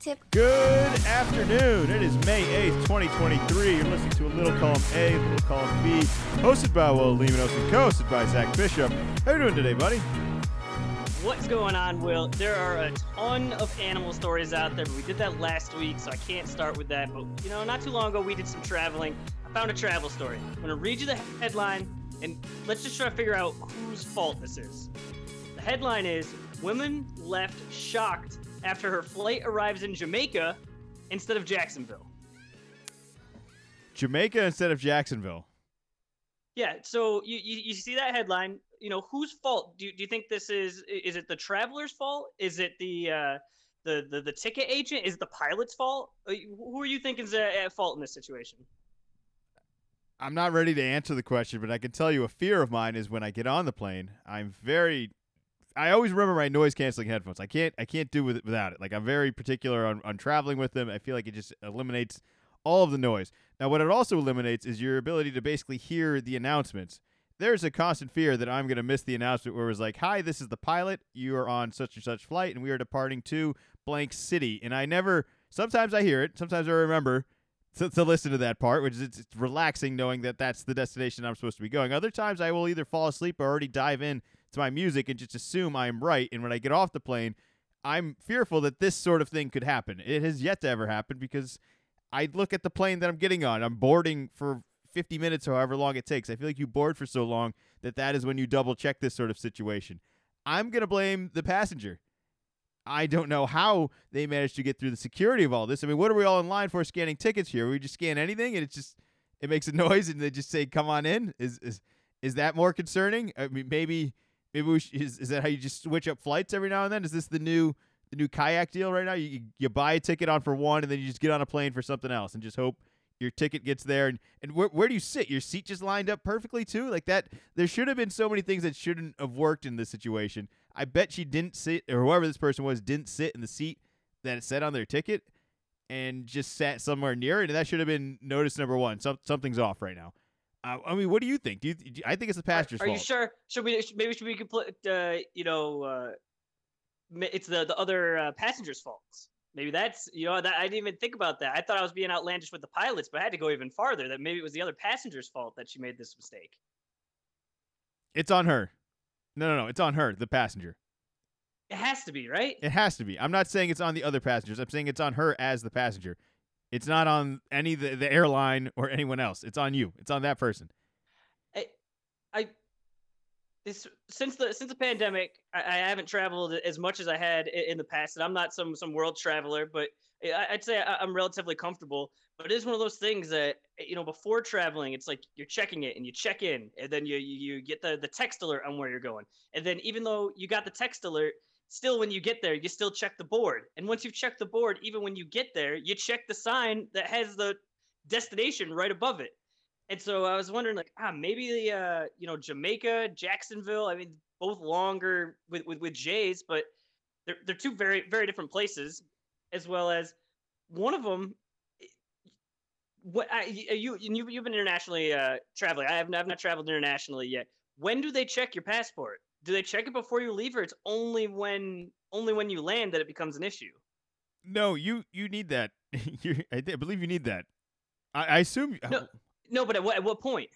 Wingtip. Good afternoon. It is May 8th, 2023. You're listening to a little column A, A, little column B, hosted by Will Limonos and co-hosted by Zach Bishop. How you doing today, buddy? What's going on, Will? There are a ton of animal stories out there, but we did that last week, so I can't start with that. But, you know, not too long ago, we did some traveling. I found a travel story. I'm going to read you the headline, and let's just try to figure out whose fault this is. The headline is Women left shocked after her flight arrives in Jamaica instead of Jacksonville. Jamaica instead of Jacksonville. Yeah, so you, you, you see that headline. You know, whose fault do you, do you think this is? Is it the traveler's fault? Is it the uh, the, the the ticket agent? Is it the pilot's fault? Uh, who are you thinking is at fault in this situation? I'm not ready to answer the question, but I can tell you a fear of mine is when I get on the plane, I'm very I always remember my noise canceling headphones. I can't I can't do with it without it. Like I'm very particular on, on traveling with them. I feel like it just eliminates all of the noise. Now what it also eliminates is your ability to basically hear the announcements. There's a constant fear that I'm going to miss the announcement where it was like, "Hi, this is the pilot. You are on such and such flight and we are departing to blank city." And I never sometimes I hear it, sometimes I remember to, to listen to that part, which is it's, it's relaxing knowing that that's the destination I'm supposed to be going. Other times I will either fall asleep or already dive in to my music and just assume I'm right. And when I get off the plane, I'm fearful that this sort of thing could happen. It has yet to ever happen because I look at the plane that I'm getting on. I'm boarding for 50 minutes or however long it takes. I feel like you board for so long that that is when you double check this sort of situation. I'm going to blame the passenger. I don't know how they managed to get through the security of all this. I mean, what are we all in line for scanning tickets here? We just scan anything and it just it makes a noise and they just say come on in? Is is is that more concerning? I mean, maybe Maybe we sh- is is that how you just switch up flights every now and then? Is this the new the new kayak deal right now? You you buy a ticket on for one, and then you just get on a plane for something else, and just hope your ticket gets there. And and where where do you sit? Your seat just lined up perfectly too, like that. There should have been so many things that shouldn't have worked in this situation. I bet she didn't sit, or whoever this person was didn't sit in the seat that it said on their ticket, and just sat somewhere near it. And that should have been notice number one. Some something's off right now. Uh, I mean, what do you think? Do you? Do I think it's the passenger's are, are fault. you sure? Should we? Maybe should we complete? Uh, you know, uh, it's the the other uh, passengers' faults. Maybe that's you know that I didn't even think about that. I thought I was being outlandish with the pilots, but I had to go even farther. That maybe it was the other passengers' fault that she made this mistake. It's on her. No, no, no. It's on her, the passenger. It has to be, right? It has to be. I'm not saying it's on the other passengers. I'm saying it's on her as the passenger. It's not on any the, the airline or anyone else. It's on you. It's on that person. I, I this since the since the pandemic, I, I haven't traveled as much as I had in, in, the past, and I'm not some some world traveler, but I, would say I, I'm relatively comfortable. But it is one of those things that you know before traveling, it's like you're checking it and you check in, and then you you, you get the the text alert on where you're going, and then even though you got the text alert, still when you get there you still check the board and once you've checked the board even when you get there you check the sign that has the destination right above it and so i was wondering like ah maybe the uh you know jamaica jacksonville i mean both longer with with, with j's but they're, they're two very very different places as well as one of them what I, you you you've been internationally uh, traveling. I have I've not traveled internationally yet. When do they check your passport? Do they check it before you leave, or it's only when only when you land that it becomes an issue? No, you you need that. I, th- I, believe you need that. I, I assume. No, oh. no, but at what at what point?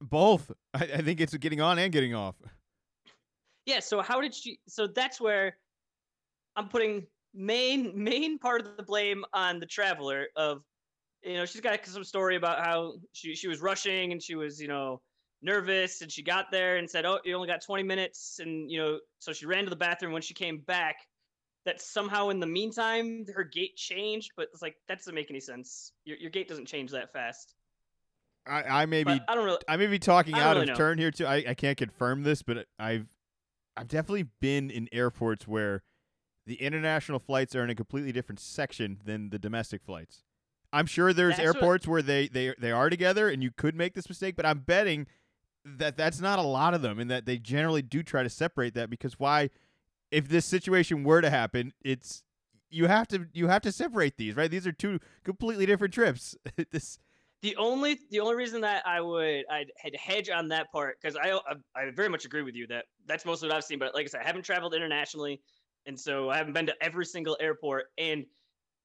Both. I, I think it's getting on and getting off. Yeah. So how did she? So that's where I'm putting main main part of the blame on the traveler. Of you know she's got some story about how she she was rushing and she was you know nervous and she got there and said, "Oh, you only got 20 minutes." And you know, so she ran to the bathroom when she came back. That somehow in the meantime her gate changed, but it's like that doesn't make any sense. Your your gate doesn't change that fast. I, I may be I don't really I may be talking out really of know. turn here too. I, I can't confirm this, but I've I've definitely been in airports where the international flights are in a completely different section than the domestic flights. I'm sure there's That's airports what, where they, they they are together and you could make this mistake, but I'm betting that that's not a lot of them and that they generally do try to separate that because why if this situation were to happen it's you have to you have to separate these right these are two completely different trips this the only the only reason that I would I'd hedge on that part because I, I, I very much agree with you that that's most of what I've seen. But like I said, I haven't traveled internationally, and so I haven't been to every single airport. And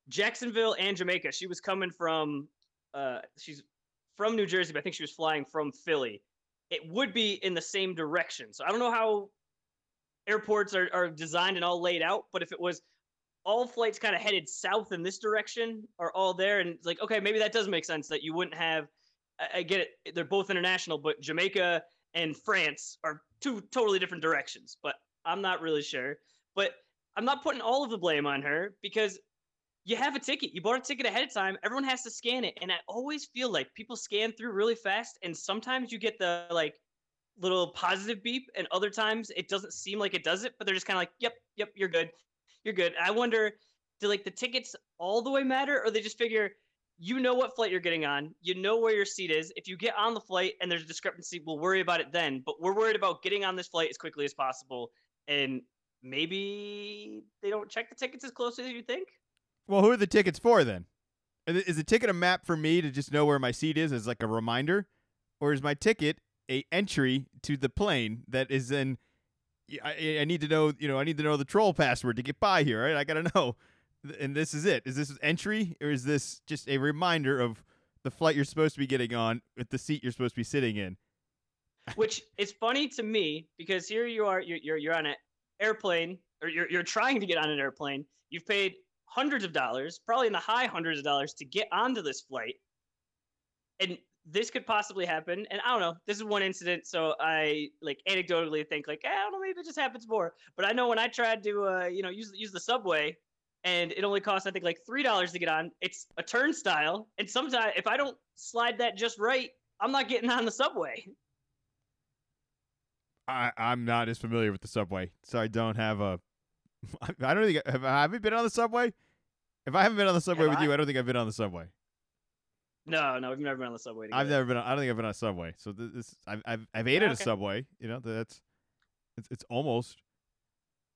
Jacksonville and Jamaica. She was coming from, uh, she's from New Jersey, but I think she was flying from Philly. It would be in the same direction. So I don't know how airports are, are designed and all laid out, but if it was all flights kind of headed south in this direction are all there, and it's like, okay, maybe that does make sense that you wouldn't have. I, I get it; they're both international, but Jamaica and France are two totally different directions. But I'm not really sure. But I'm not putting all of the blame on her because you have a ticket. You bought a ticket ahead of time. Everyone has to scan it. And I always feel like people scan through really fast. And sometimes you get the like little positive beep, and other times it doesn't seem like it does it, but they're just kind of like, yep, yep, you're good. You're good. I wonder, do like the tickets all the way matter, or they just figure you know what flight you're getting on, you know where your seat is. If you get on the flight and there's a discrepancy, we'll worry about it then. But we're worried about getting on this flight as quickly as possible. And maybe they don't check the tickets as closely as you think. Well, who are the tickets for then? Is the ticket a map for me to just know where my seat is as like a reminder, or is my ticket a entry to the plane that is then? I, I need to know, you know, I need to know the troll password to get by here, right? I gotta know, and this is it. Is this entry, or is this just a reminder of the flight you're supposed to be getting on with the seat you're supposed to be sitting in? Which is funny to me because here you are, you're you're, you're on an airplane, or you're you're trying to get on an airplane. You've paid hundreds of dollars, probably in the high hundreds of dollars, to get onto this flight, and this could possibly happen. And I don't know. This is one incident, so I like anecdotally think like eh, I don't know, maybe it just happens more. But I know when I tried to uh, you know use use the subway, and it only costs I think like three dollars to get on. It's a turnstile, and sometimes if I don't slide that just right, I'm not getting on the subway. I I'm not as familiar with the subway, so I don't have a. I don't think have I have been on the subway. If I haven't been on the subway Have with I? you, I don't think I've been on the subway. No, no, we've never been on the subway together. I've never been. On, I don't think I've been on a subway. So th- this, I've, I've, I've ate at a subway. You know, that's, it's, it's almost.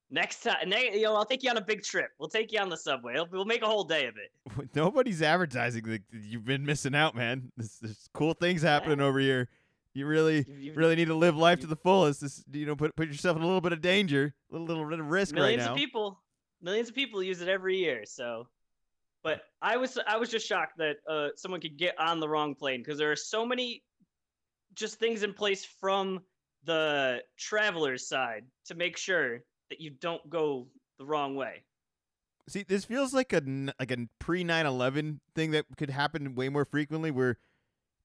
Next time, ne- you know, I'll take you on a big trip. We'll take you on the subway. We'll, we'll make a whole day of it. Nobody's advertising. Like you've been missing out, man. There's, there's cool things happening over here. You really, you've- really need to live life to the fullest. This, you know, put put yourself in a little bit of danger, a little, little bit of risk right millions now. of people, millions of people use it every year. So, but I was I was just shocked that uh, someone could get on the wrong plane because there are so many just things in place from the traveler's side to make sure that you don't go the wrong way. See, this feels like a like a pre 9/11 thing that could happen way more frequently, where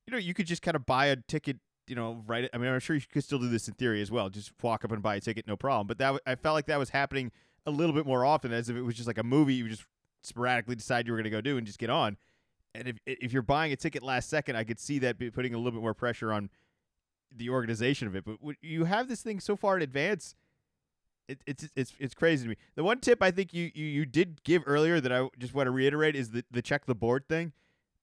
you know you could just kind of buy a ticket, you know, right? I mean, I'm sure you could still do this in theory as well. Just walk up and buy a ticket, no problem. But that I felt like that was happening a little bit more often, as if it was just like a movie you just sporadically decide you were going to go do and just get on. And if if you're buying a ticket last second, I could see that be putting a little bit more pressure on the organization of it. But you have this thing so far in advance it, it's it's it's crazy to me. The one tip I think you, you you did give earlier that I just want to reiterate is the, the check the board thing,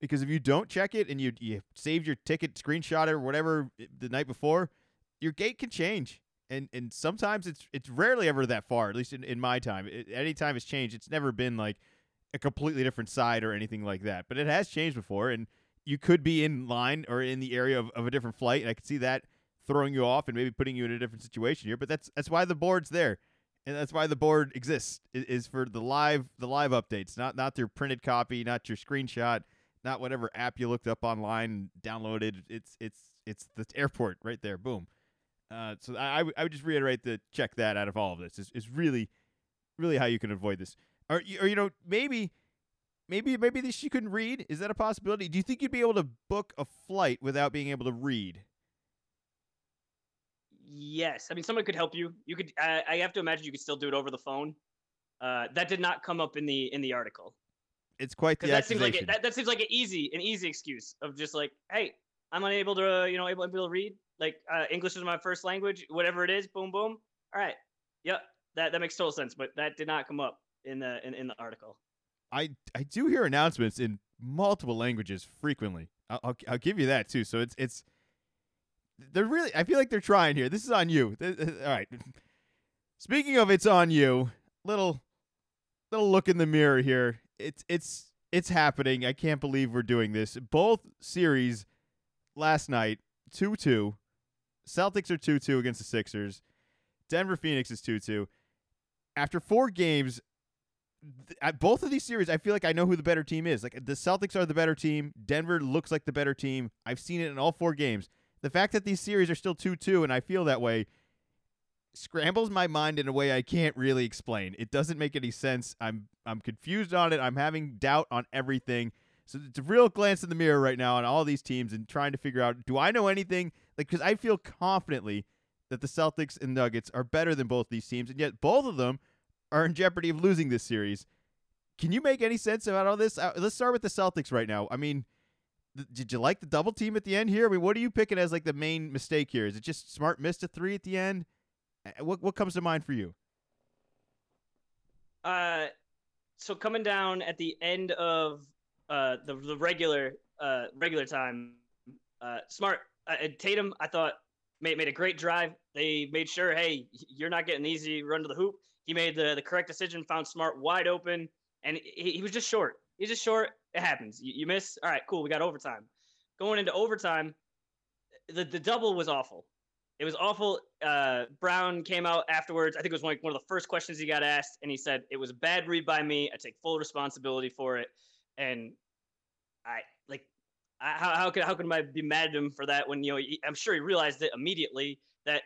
because if you don't check it and you you saved your ticket, screenshot or whatever the night before, your gate can change, and and sometimes it's it's rarely ever that far. At least in, in my time, it, anytime it's changed, it's never been like a completely different side or anything like that. But it has changed before, and you could be in line or in the area of, of a different flight, and I could see that throwing you off and maybe putting you in a different situation here. But that's that's why the board's there, and that's why the board exists i- is for the live the live updates, not not your printed copy, not your screenshot, not whatever app you looked up online downloaded. It's it's it's the airport right there. Boom. Uh, so I I would- just reiterate the check that out of all of this is is really really how you can avoid this. Or or you know maybe. Maybe maybe this you couldn't read. Is that a possibility? Do you think you'd be able to book a flight without being able to read? Yes, I mean someone could help you. You could. I, I have to imagine you could still do it over the phone. Uh, that did not come up in the in the article. It's quite the that seems like it, that, that seems like an easy an easy excuse of just like, hey, I'm unable to uh, you know able, able to read. Like uh, English is my first language, whatever it is. Boom, boom. All right, yep, that that makes total sense. But that did not come up in the in, in the article. I I do hear announcements in multiple languages frequently. I'll, I'll I'll give you that too. So it's it's they're really. I feel like they're trying here. This is on you. All right. Speaking of, it's on you. Little little look in the mirror here. It's it's it's happening. I can't believe we're doing this. Both series last night two two. Celtics are two two against the Sixers. Denver Phoenix is two two. After four games, at both of these series, I feel like I know who the better team is. Like the Celtics are the better team. Denver looks like the better team. I've seen it in all four games. The fact that these series are still two two, and I feel that way, scrambles my mind in a way I can't really explain. It doesn't make any sense. I'm I'm confused on it. I'm having doubt on everything. So it's a real glance in the mirror right now on all these teams and trying to figure out do I know anything? Like because I feel confidently that the Celtics and Nuggets are better than both these teams, and yet both of them are in jeopardy of losing this series. Can you make any sense about all this? Uh, let's start with the Celtics right now. I mean, did you like the double team at the end here? I mean, what are you picking as like the main mistake here? Is it just Smart missed a three at the end? What what comes to mind for you? Uh, so coming down at the end of uh the the regular uh regular time, uh, smart uh, Tatum, I thought made made a great drive. They made sure, hey, you're not getting easy run to the hoop. He made the the correct decision, found Smart wide open, and he, he was just short. He's just short. It happens. You, you miss. All right, cool. We got overtime. Going into overtime, the the double was awful. It was awful. Uh, Brown came out afterwards. I think it was one, one of the first questions he got asked, and he said it was a bad read by me. I take full responsibility for it, and I like I, how how could how could I be mad at him for that when you know he, I'm sure he realized it immediately that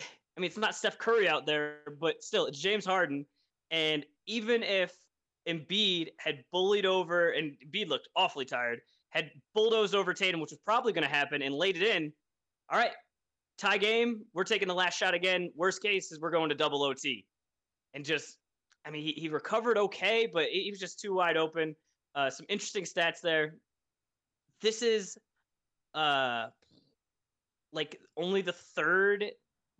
I mean it's not Steph Curry out there, but still it's James Harden, and even if Embiid had bullied over and Embiid looked awfully tired, had bulldozed over Tatum, which was probably going to happen, and laid it in. All right, tie game. We're taking the last shot again. Worst case is we're going to double OT, and just I mean he, he recovered okay, but he was just too wide open. Uh, some interesting stats there. This is uh like only the third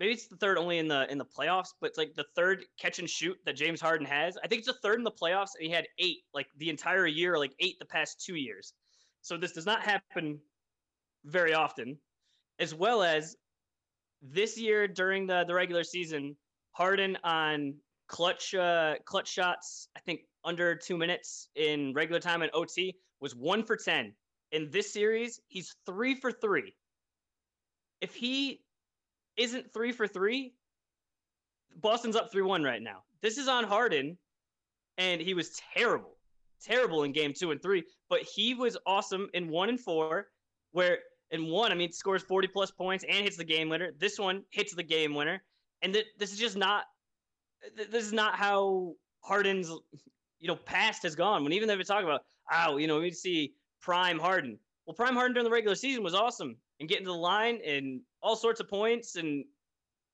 maybe it's the third only in the in the playoffs, but it's like the third catch and shoot that James Harden has. I think it's the third in the playoffs, and he had eight like the entire year, like eight the past two years. So this does not happen very often, as well as this year during the the regular season, Harden on clutch uh, clutch shots. I think under two minutes in regular time and OT was one for ten. In this series, he's three for three. If he isn't three for three, Boston's up 3 1 right now. This is on Harden, and he was terrible, terrible in game two and three, but he was awesome in one and four, where in one, I mean, scores 40 plus points and hits the game winner. This one hits the game winner. And th- this is just not, th- this is not how Harden's, you know, past has gone. When even they've been talking about, oh, you know, we see prime Harden. Well, prime Harden during the regular season was awesome and getting to the line and all sorts of points and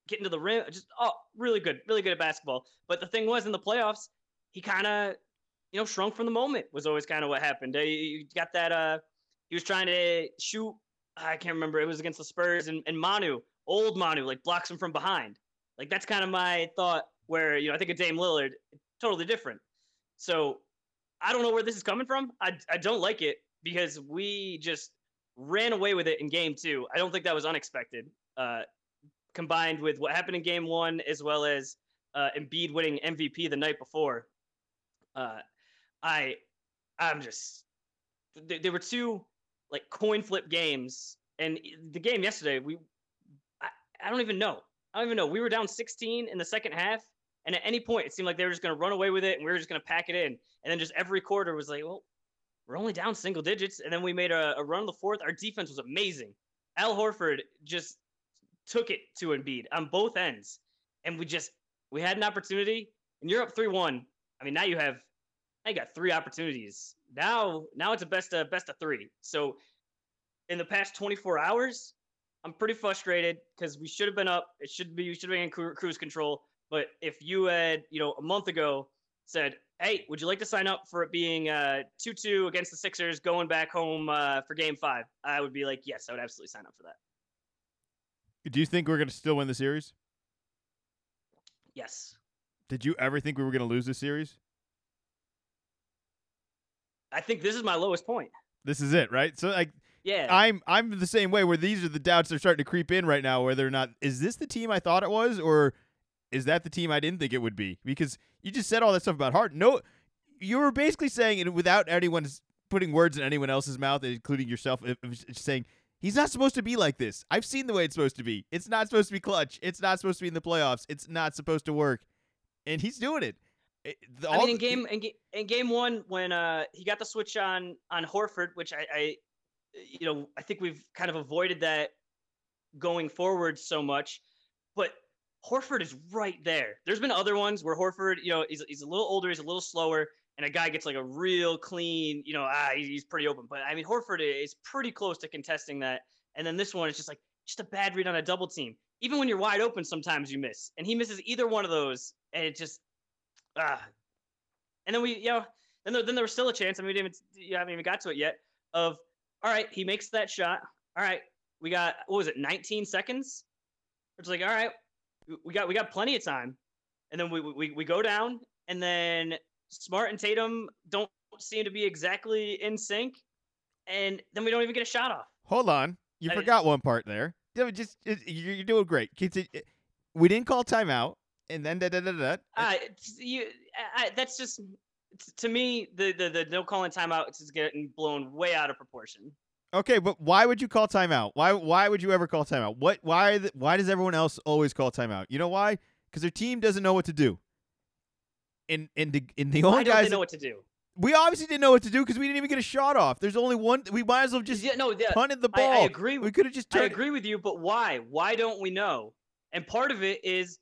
getting to the rim. Just oh, really good, really good at basketball. But the thing was in the playoffs, he kind of, you know, shrunk from the moment. Was always kind of what happened. You got that. Uh, he was trying to shoot. I can't remember. It was against the Spurs and, and Manu, old Manu, like blocks him from behind. Like that's kind of my thought. Where you know, I think of Dame Lillard, totally different. So I don't know where this is coming from. I I don't like it because we just ran away with it in game two. I don't think that was unexpected. Uh, combined with what happened in game one, as well as uh, Embiid winning MVP the night before. Uh, I, I'm just, th- there were two like coin flip games, and the game yesterday, we, I, I don't even know. I don't even know. We were down 16 in the second half, and at any point, it seemed like they were just going to run away with it, and we were just going to pack it in. And then just every quarter was like, well, we're only down single digits, and then we made a, a run of the fourth. Our defense was amazing. Al Horford just took it to Embiid on both ends, and we just we had an opportunity. And you're up three one. I mean, now you have I got three opportunities. Now now it's a best of best of three. So in the past 24 hours, I'm pretty frustrated because we should have been up. It should be we should be in cru- cruise control. But if you had you know a month ago said, "Hey, would you like to sign up for it being uh, two-two against the Sixers, going back home uh, for Game Five? I would be like, "Yes, I would absolutely sign up for that." Do you think we're going to still win the series? Yes, Did you ever think we were going to lose this series? I think this is my lowest point. This is it, right? So like Yeah, I'm I'm the same way where these are the doubts that are starting to creep in right now whether or not is this the team I thought it was or is that the team I didn't think it would be? Because you just said all that stuff about Harden. No you were basically saying it without anyone's putting words in anyone else's mouth, including yourself, it was just saying he's not supposed to be like this. I've seen the way it's supposed to be. It's not supposed to be clutch. It's not supposed to be in the playoffs. It's not supposed to work. And he's doing it. It- the- I mean, in game in, in game one when uh he got the switch on on Horford, which I, I you know I think we've kind of avoided that going forward so much, but Horford is right there. There's been other ones where Horford, you know, he's, he's a little older, he's a little slower, and a guy gets like a real clean, you know, ah, he's pretty open. But I mean, Horford is pretty close to contesting that. And then this one is just like just a bad read on a double team. Even when you're wide open, sometimes you miss, and he misses either one of those, and it just ah. And then we, you know, then there, then there was still a chance. I mean, we didn't even, you haven't even got to it yet. Of all right, he makes that shot. All right, we got what was it, 19 seconds? It's like all right, we got we got plenty of time, and then we we we go down, and then Smart and Tatum don't seem to be exactly in sync, and then we don't even get a shot off. Hold on, you I- forgot one part there. Just you're you're doing great. We didn't call timeout, and then da da da da. Uh, you, I, I- that's just to me the the, the no calling timeout is getting blown way out of proportion. Okay, but why would you call timeout? Why why would you ever call timeout? What why why does everyone else always call timeout? You know why? Because their team doesn't know what to do. And and the and the only don't guys they know what to do? we obviously didn't know what to do because we didn't even get a shot off. There's only one. We might as well just yeah, no, yeah, punted the ball. I agree. We could have just I agree with you, but why? Why don't we know? And part of it is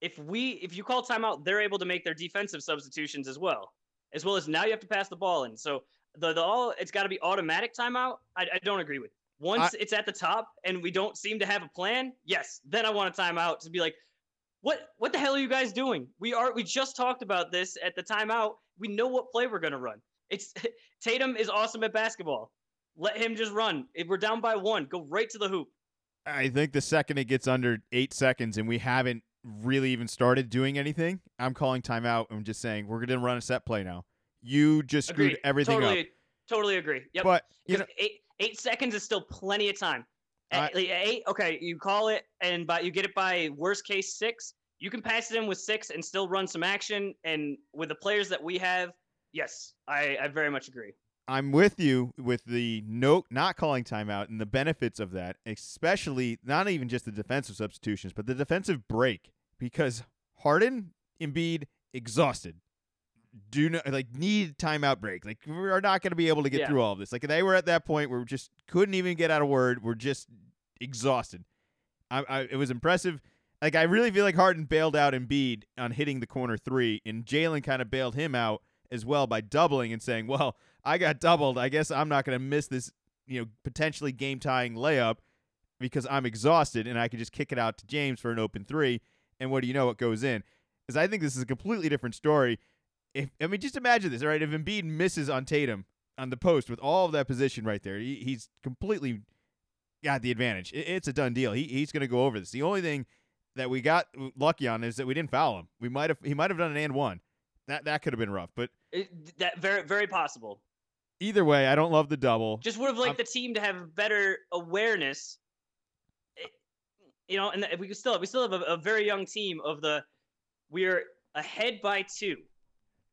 if we if you call timeout, they're able to make their defensive substitutions as well, as well as now you have to pass the ball in. So the the all it's got to be automatic timeout. I, I don't agree with. Once it's at the top and we don't seem to have a plan, yes, then I want a timeout to be like, what what the hell are you guys doing? We are we just talked about this at the timeout. We know what play we're gonna run. It's Tatum is awesome at basketball. Let him just run. If we're down by one, go right to the hoop. I think the second it gets under eight seconds and we haven't really even started doing anything, I'm calling timeout and just saying we're gonna run a set play now. You just screwed Agreed. everything totally, up. Totally agree. Yep. But you know, eight eight seconds is still plenty of time. I- eight, okay, you call it, and by you get it by worst case six. You can pass it in with six and still run some action. And with the players that we have, yes, I, I very much agree. I'm with you with the no not calling timeout and the benefits of that, especially not even just the defensive substitutions, but the defensive break because Harden, Embiid, exhausted. Do not like need timeout break. Like we are not going to be able to get Yeah. through all of this. Like they were at that point where we just couldn't even get out a word. We're just exhausted. I, I it was impressive. Like I really feel like Harden bailed out Embiid on hitting the corner three, and Jalen kind of bailed him out as well by doubling and saying, "Well, I got doubled. I guess I'm not going to miss this, you know, potentially game tying layup because I'm exhausted and I can just kick it out to James for an open three. And what do you know? What goes in. Because I think this is a completely different story. If I mean, just imagine this, all right? If Embiid misses on Tatum on the post with all of that position right there, he, he's completely got the advantage. It, it's a done deal. He he's going to go over this. The only thing that we got lucky on is that we didn't foul him. We might have he might have done an and one. That that could have been rough, but It, that very very possible. either way, I don't love the double. Just would have liked I'm- the team to have better awareness. You know, and we still we still have a, a very young team of the we're ahead by two.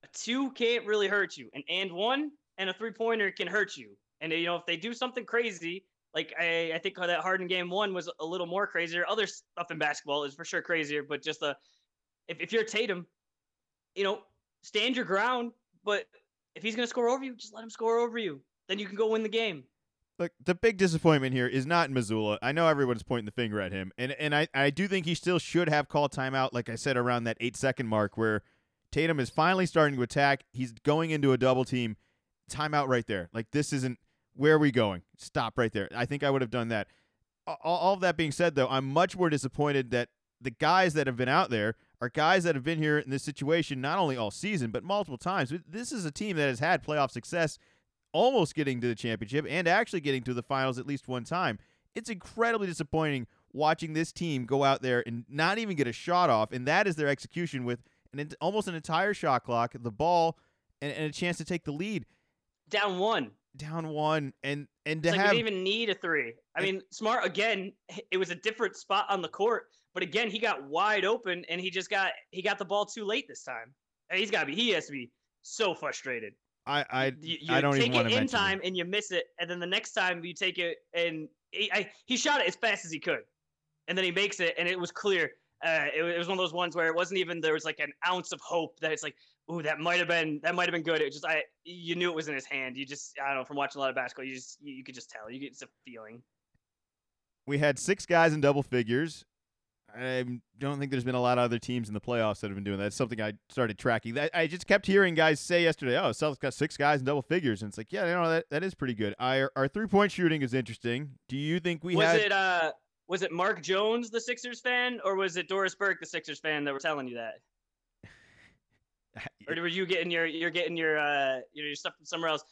A two can't really hurt you. An and one and a three pointer can hurt you. And you know, if they do something crazy, like I, I think that Harden game one was a little more crazier. Other stuff in basketball is for sure crazier, but just a if, if you're Tatum, you know, stand your ground, but if he's gonna score over you, just let him score over you. Then you can go win the game. Look, the big disappointment here is not Mazzulla. I know everyone's pointing the finger at him, and and I, I do think he still should have called timeout, like I said, around that eight second mark where Tatum is finally starting to attack. He's going into a double team. Timeout right there. Like this isn't where are we going? Stop right there. I think I would have done that. All, all of that being said, though, I'm much more disappointed that the guys that have been out there are guys that have been here in this situation not only all season but multiple times. This is a team that has had playoff success almost getting to the championship and actually getting to the finals at least one time. It's incredibly disappointing watching this team go out there and not even get a shot off, and that is their execution with an almost an entire shot clock, the ball, and, and a chance to take the lead Down one. down one, and and to like have didn't even need a three. I And- mean, Smart again. It was a different spot on the court, but again, he got wide open and he just got he got the ball too late this time. He's got to be he has to be so frustrated. I I You, you I don't take even it in time and you miss it, and then the next time you take it and he, I, he shot it as fast as he could, and then he makes it, and it was clear. uh, it, it was one of those ones where it wasn't even there was like an ounce of hope that it's like, ooh, that might have been that might have been good. It just I you knew it was in his hand. You just I don't know from watching a lot of basketball, you just you, you could just tell. You get it's a feeling. We had six guys in double figures. I don't think there's been a lot of other teams in the playoffs that have been doing that. It's something I started tracking. That I just kept hearing guys say yesterday, "Oh, Celtics got six guys in double figures," and it's like, yeah, you know that that is pretty good. Our, our three point shooting is interesting. Do you think we was had? it uh was it Mark Jones, the Sixers fan, or was it Doris Burke, the Sixers fan, that were telling you that? or were you getting your you're getting your uh you know, your stuff from somewhere else?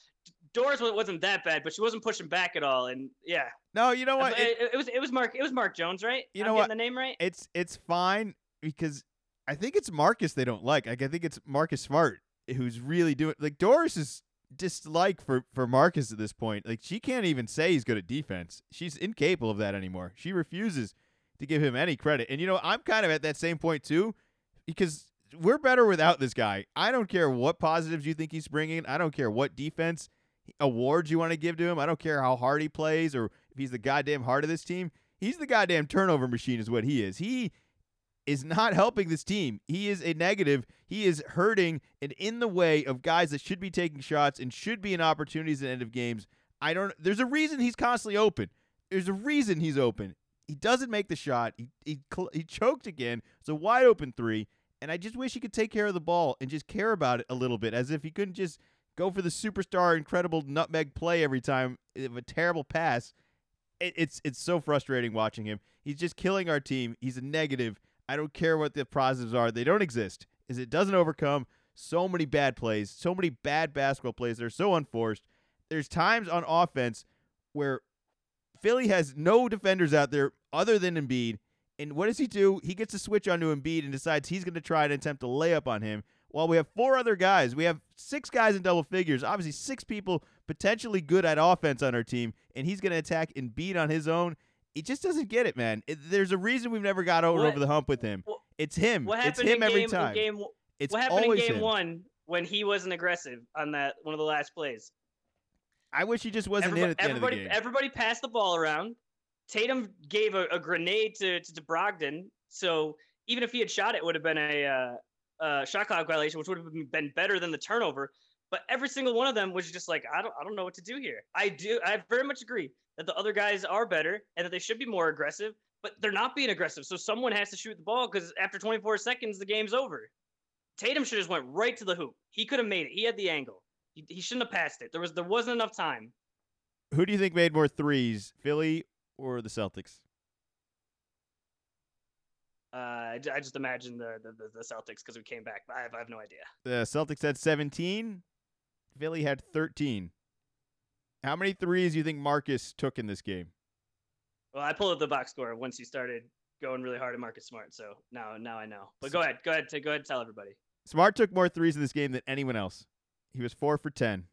Doris wasn't that bad, but she wasn't pushing back at all, and yeah. No, you know what? It, it, was it was Mark it was Mark Jones, right? You know I'm what? The name right? It's it's fine because I think it's Marcus they don't like. Like I think it's Marcus Smart who's really doing like Doris is dislike for for Marcus at this point. Like she can't even say he's good at defense. She's incapable of that anymore. She refuses to give him any credit. And you know, I'm kind of at that same point too because we're better without this guy. I don't care what positives you think he's bringing. I don't care what defense awards you want to give to him. I don't care how hard he plays or if he's the goddamn heart of this team. He's the goddamn turnover machine, is what he is. He is not helping this team. He is a negative. He is hurting and in the way of guys that should be taking shots and should be in opportunities at end of games. I don't. There's a reason he's constantly open. There's a reason he's open. He doesn't make the shot. He he he choked again. It's a wide open three, and I just wish he could take care of the ball and just care about it a little bit, as if he couldn't just go for the superstar incredible nutmeg play every time eh, of a terrible pass. It, it's it's so frustrating watching him. He's just killing our team. He's a negative. I don't care what the positives are. They don't exist. Is it doesn't overcome so many bad plays, so many bad basketball plays They're so unforced. There's times on offense where Philly has no defenders out there other than Embiid. And what does he do? He gets a switch onto Embiid and decides he's going to try and attempt a layup on him. While we have four other guys, we have six guys in double figures. Obviously, six people potentially good at offense on our team, and he's going to attack and beat on his own. He just doesn't get it, man. It, there's a reason we've never got over What- over the hump with him. what- It's him. What It's happened him in every game, time. In game, It's what happened in game him. one when he wasn't aggressive on that one of the last plays? I wish he just wasn't everybody, in at the everybody, end of the game. everybody passed the ball around. Tatum gave a, a grenade to, to, to Brogdon, so even if he had shot it, it would have been a uh, uh, shot clock violation, which would have been better than the turnover. But every single one of them was just like, I don't, I don't know what to do here. I do, I very much agree that the other guys are better and that they should be more aggressive, but they're not being aggressive. So someone has to shoot the ball because after 24 seconds, the game's over. Tatum should have went right to the hoop. He could have made it. He had the angle. He, he shouldn't have passed it. There was there wasn't enough time. Who do you think made more threes, Philly or the Celtics? Uh, I, I just imagine the the, the, Celtics because we came back. I have, I have no idea. The Celtics had 17. Philly had 13. How many threes do you think Marcus took in this game? Well, I pulled up the box score once you started going really hard at Marcus Smart. So now now I know. But go ahead, go ahead, go ahead, and tell everybody. Smart took more threes in this game than anyone else. He was four for 10.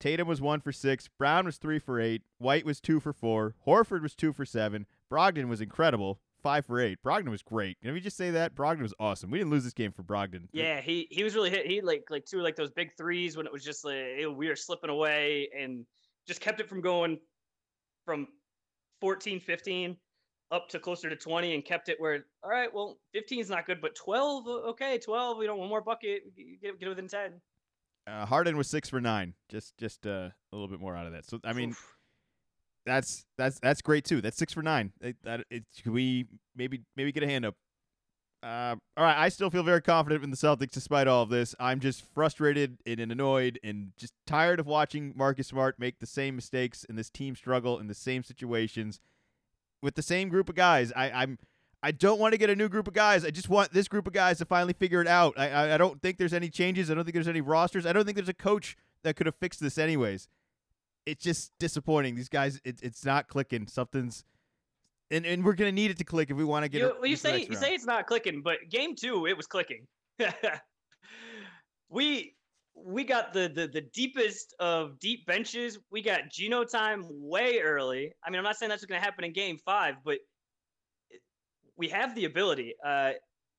Tatum was one for six. Brown was three for eight. White was two for four. Horford was two for seven. Brogdon was incredible, five for eight. Brogdon was great. Can we just say that? Brogdon was awesome. We didn't lose this game for Brogdon. Yeah, he he was really hit. He like like two like those big threes when it was just like we were slipping away and just kept it from going from 14, 15 up to closer to 20 and kept it where all right, well, 15 is not good, but 12, okay, 12, you know, one more bucket, get get within 10. Uh, Harden was six for nine. Just just uh, a little bit more out of that. So I mean, Oof. That's that's that's great too. That's six for nine. It, that it, could we maybe maybe get a hand up? Uh, all right, I still feel very confident in the Celtics despite all of this. I'm just frustrated and annoyed and just tired of watching Marcus Smart make the same mistakes and this team struggle in the same situations with the same group of guys. I, I'm I don't want to get a new group of guys. I just want this group of guys to finally figure it out. I, I I don't think there's any changes. I don't think there's any rosters. I don't think there's a coach that could have fixed this anyways. It's just disappointing. These guys, it, it's not clicking. Something's, and, and we're gonna need it to click if we want to get. you, a- well, you get to the say you round. say it's not clicking, but game two it was clicking. we we got the, the the deepest of deep benches. We got Gino time way early. I mean, I'm not saying that's going to happen in game five, but we have the ability. Uh,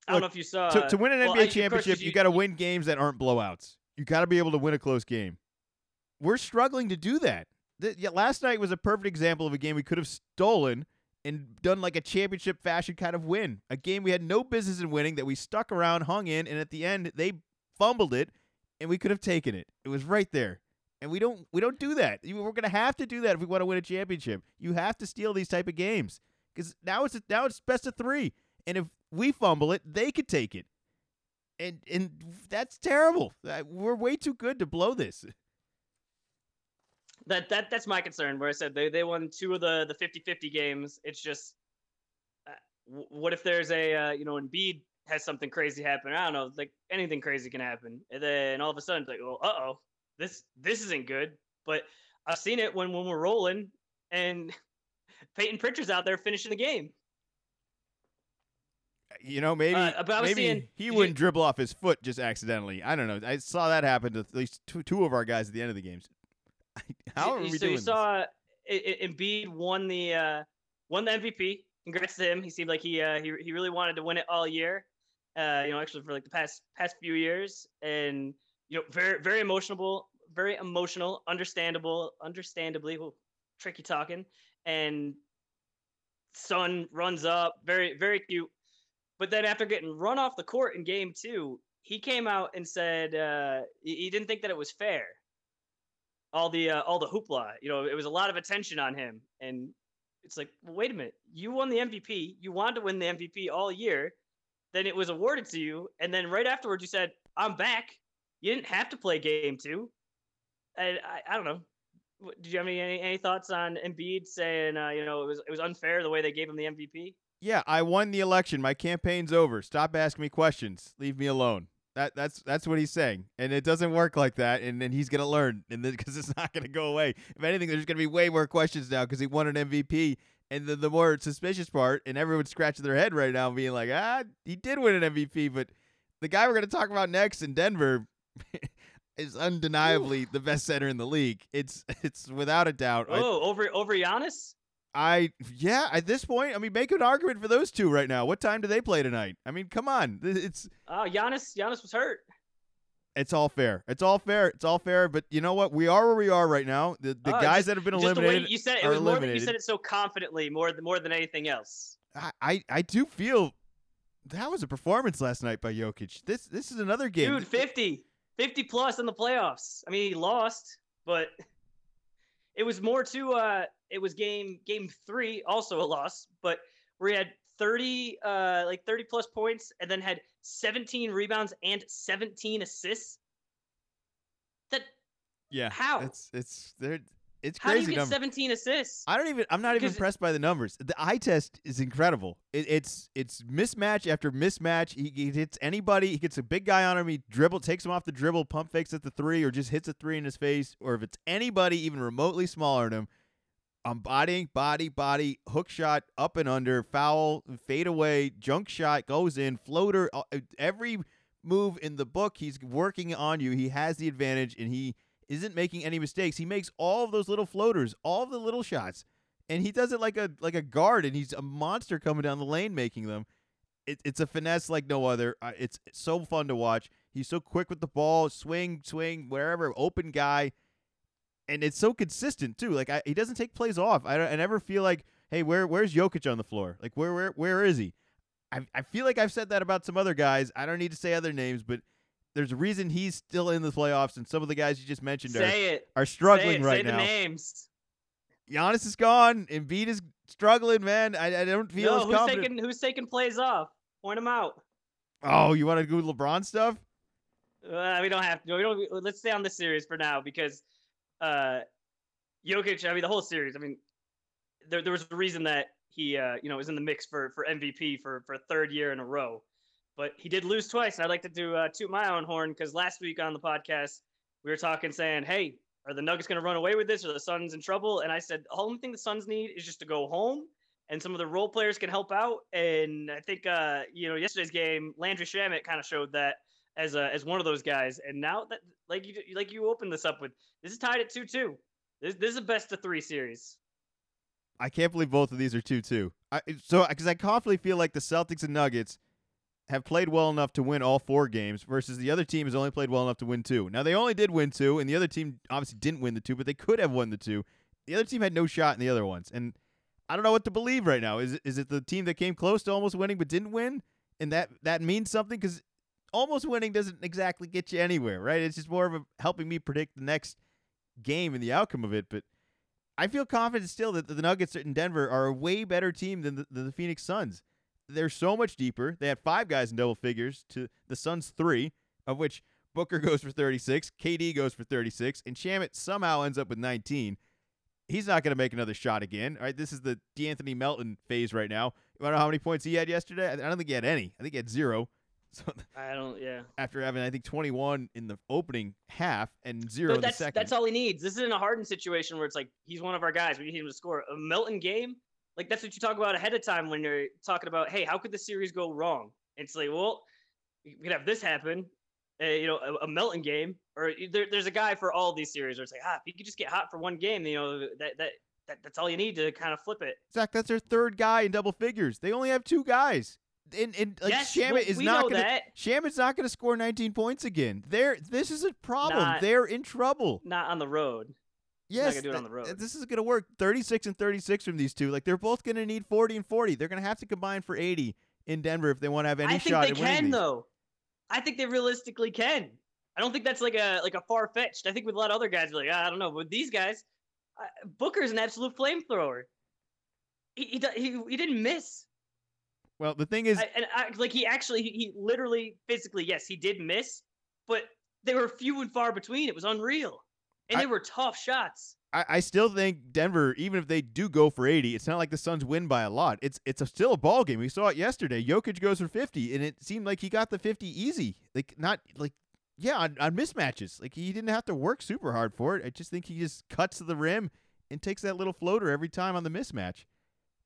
I don't know if you saw to, to win an well, NBA I- of course, championship, you, got to win games that aren't blowouts. You got to be able to win a close game. We're struggling to do that. The, yeah, last night was a perfect example of a game we could have stolen and done like a championship fashion kind of win. A game we had no business in winning that we stuck around, hung in, and at the end they fumbled it and we could have taken it. It was right there. And we don't we don't do that. We're going to have to do that if we want to win a championship. You have to steal these type of games cuz now it's now it's best of 3. And if we fumble it, they could take it. And and that's terrible. We're way too good to blow this. That that that's my concern. Where I said they, they won two of the the 50-50 games. It's just, uh, what if there's a uh, you know Embiid has something crazy happen? I don't know, like anything crazy can happen, and then all of a sudden it's like, well, uh oh, this this isn't good. But I've seen it when when we're rolling, and Peyton Pritchard's out there finishing the game. You know, maybe uh, maybe seeing, he wouldn't you, dribble off his foot just accidentally. I don't know. I saw that happen to at least two, two of our guys at the end of the games. How are we so doing? So you saw it, Embiid won the uh, won the MVP. Congrats to him. He seemed like he uh, he he really wanted to win it all year. Uh, you know, actually for like the past past few years, and you know, very very emotional, very emotional, understandable, understandably well, tricky talking, and son runs up, very very cute. But then after getting run off the court in game two, he came out and said uh, he didn't think that it was fair all the uh, all the hoopla. You know, it was a lot of attention on him, and it's like, well, wait a minute, you won the MVP, you wanted to win the MVP all year, then it was awarded to you, and then right afterwards you said, I'm back. You didn't have to play game two. I I, I don't know. Did you have any, any, any thoughts on Embiid saying, uh, you know, it was it was unfair the way they gave him the MVP? Yeah, I won the election. My campaign's over. Stop asking me questions. Leave me alone. That that's that's what he's saying, and it doesn't work like that. And then he's gonna learn, and because it's not gonna go away. If anything, there's gonna be way more questions now because he won an MVP. And the the more suspicious part, and everyone's scratching their head right now, being like, ah, he did win an MVP, but the guy we're gonna talk about next in Denver is undeniably Ooh. the best center in the league. It's it's without a doubt. Oh, over over Giannis. I yeah, at this point, I mean, make an argument for those two right now. What time do they play tonight? I mean, come on, it's. Oh, uh, Giannis, Giannis was hurt. It's all fair. It's all fair. It's all fair. But you know what? We are where we are right now. The the uh, guys just, that have been eliminated. you said it, it was eliminated. more. you said it so confidently, more than more than anything else. I, I I do feel that was a performance last night by Jokic. This this is another game. Dude, 50. 50 plus in the playoffs. I mean, he lost, but it was more to uh it was game game three, also a loss, but where he had 30 uh like 30 plus points and then had 17 rebounds and 17 assists. That yeah, how it's it's there. It's crazy. How do you get number. 17 assists? I don't even. I'm not even impressed by the numbers. The eye test is incredible. It, it's it's mismatch after mismatch. He, he, hits anybody. He gets a big guy on him. He dribble, takes him off the dribble, pump fakes at the three, or just hits a three in his face. Or if it's anybody even remotely smaller than him, I'm bodying, body, body, hook shot, up and under, foul, fade away, junk shot goes in, floater. Uh, every move in the book, he's working on you. He has the advantage, and he isn't making any mistakes. He makes all of those little floaters, all of the little shots, and he does it like a like a guard, and he's a monster coming down the lane making them. It, it's a finesse like no other. Uh, it's, it's so fun to watch. He's so quick with the ball, swing, swing, wherever, open guy, and it's so consistent too. Like I, he doesn't take plays off. I, I never feel like, hey, where where's Jokic on the floor? Like where where where is he? I I feel like I've said that about some other guys. I don't need to say other names, but there's a reason he's still in the playoffs, and some of the guys you just mentioned Say are, it. are struggling Say right Say now. Say the names. Giannis is gone. Embiid is struggling, man. I, I don't feel no, as who's confident. taking who's taking plays off? Point them out. Oh, you want to do LeBron stuff? Uh, we don't have to. We don't. Let's stay on the series for now because uh, Jokic. I mean, the whole series. I mean, there there was a reason that he uh, you know was in the mix for for MVP for for a third year in a row but he did lose twice. And I'd like to do uh, toot my own horn because last week on the podcast we were talking, saying, "Hey, are the Nuggets going to run away with this? Are the Suns in trouble?" And I said, the only thing the Suns need is just to go home, and some of the role players can help out. And I think uh, you know yesterday's game, Landry Shamet kind of showed that as a, as one of those guys. And now that like you like you opened this up with, this is tied at two two. This this is a best of three series. I can't believe both of these are two two. I, so because I confidently feel like the Celtics and Nuggets have played well enough to win all four games versus the other team has only played well enough to win two. Now they only did win two, and the other team obviously didn't win the two, but they could have won the two. The other team had no shot in the other ones, and I don't know what to believe right now. Is is it the team that came close to almost winning but didn't win, and that that means something? Because almost winning doesn't exactly get you anywhere, right? It's just more of a helping me predict the next game and the outcome of it. But I feel confident still that the Nuggets in Denver are a way better team than the, than the Phoenix Suns. They're so much deeper. They had five guys in double figures to the Suns three, of which Booker goes for 36, KD goes for 36, and Shamet somehow ends up with 19 he's not going to make another shot again. All right, this is the De'Anthony Melton phase right now. Want to know how many points he had yesterday? I don't think he had any. I think he had zero. So I don't. Yeah. After having, I think, 21 in the opening half and zero in that's, the second. That's all he needs. This isn't a Harden situation where it's like he's one of our guys. We need him to score. A Melton game, like that's what you talk about ahead of time when you're talking about, hey, how could the series go wrong? It's like, well, we could have this happen, uh, you know, a, a Melton game, or there, there's a guy for all these series where it's like, ah, if you could just get hot for one game, you know, that that. That, that's all you need to kind of flip it. Zach, that's their third guy in double figures. They only have two guys. And, and like yes, Shamet we, is not gonna that. Shamet's not gonna score 19 points again. They're this is a problem. Not- They're in trouble. Not on the road. Yes, do it on the road. this is gonna work. 36 and 36 from these two. Like they're both gonna need 40 and 40. They're gonna have to combine for 80 in Denver if they want to have any shot. I think they can these. though. I think they realistically can. I don't think that's like a like a far fetched. I think with a lot of other guys, like "Ah, I don't know. But with these guys, uh, Booker's an absolute flamethrower. He, he he he didn't miss. Well, the thing is, I, and I, like he actually he, he literally physically yes he did miss, but they were few and far between. It was unreal, and I- they were tough shots. I, I still think Denver, even if they do go for 80, it's not like the Suns win by a lot. It's it's a, still a ball game. We saw it yesterday. Jokic goes for 50, and it seemed like he got the 50 easy. Like not like yeah on, on mismatches. Like he didn't have to work super hard for it. I just think he just cuts to the rim and takes that little floater every time on the mismatch.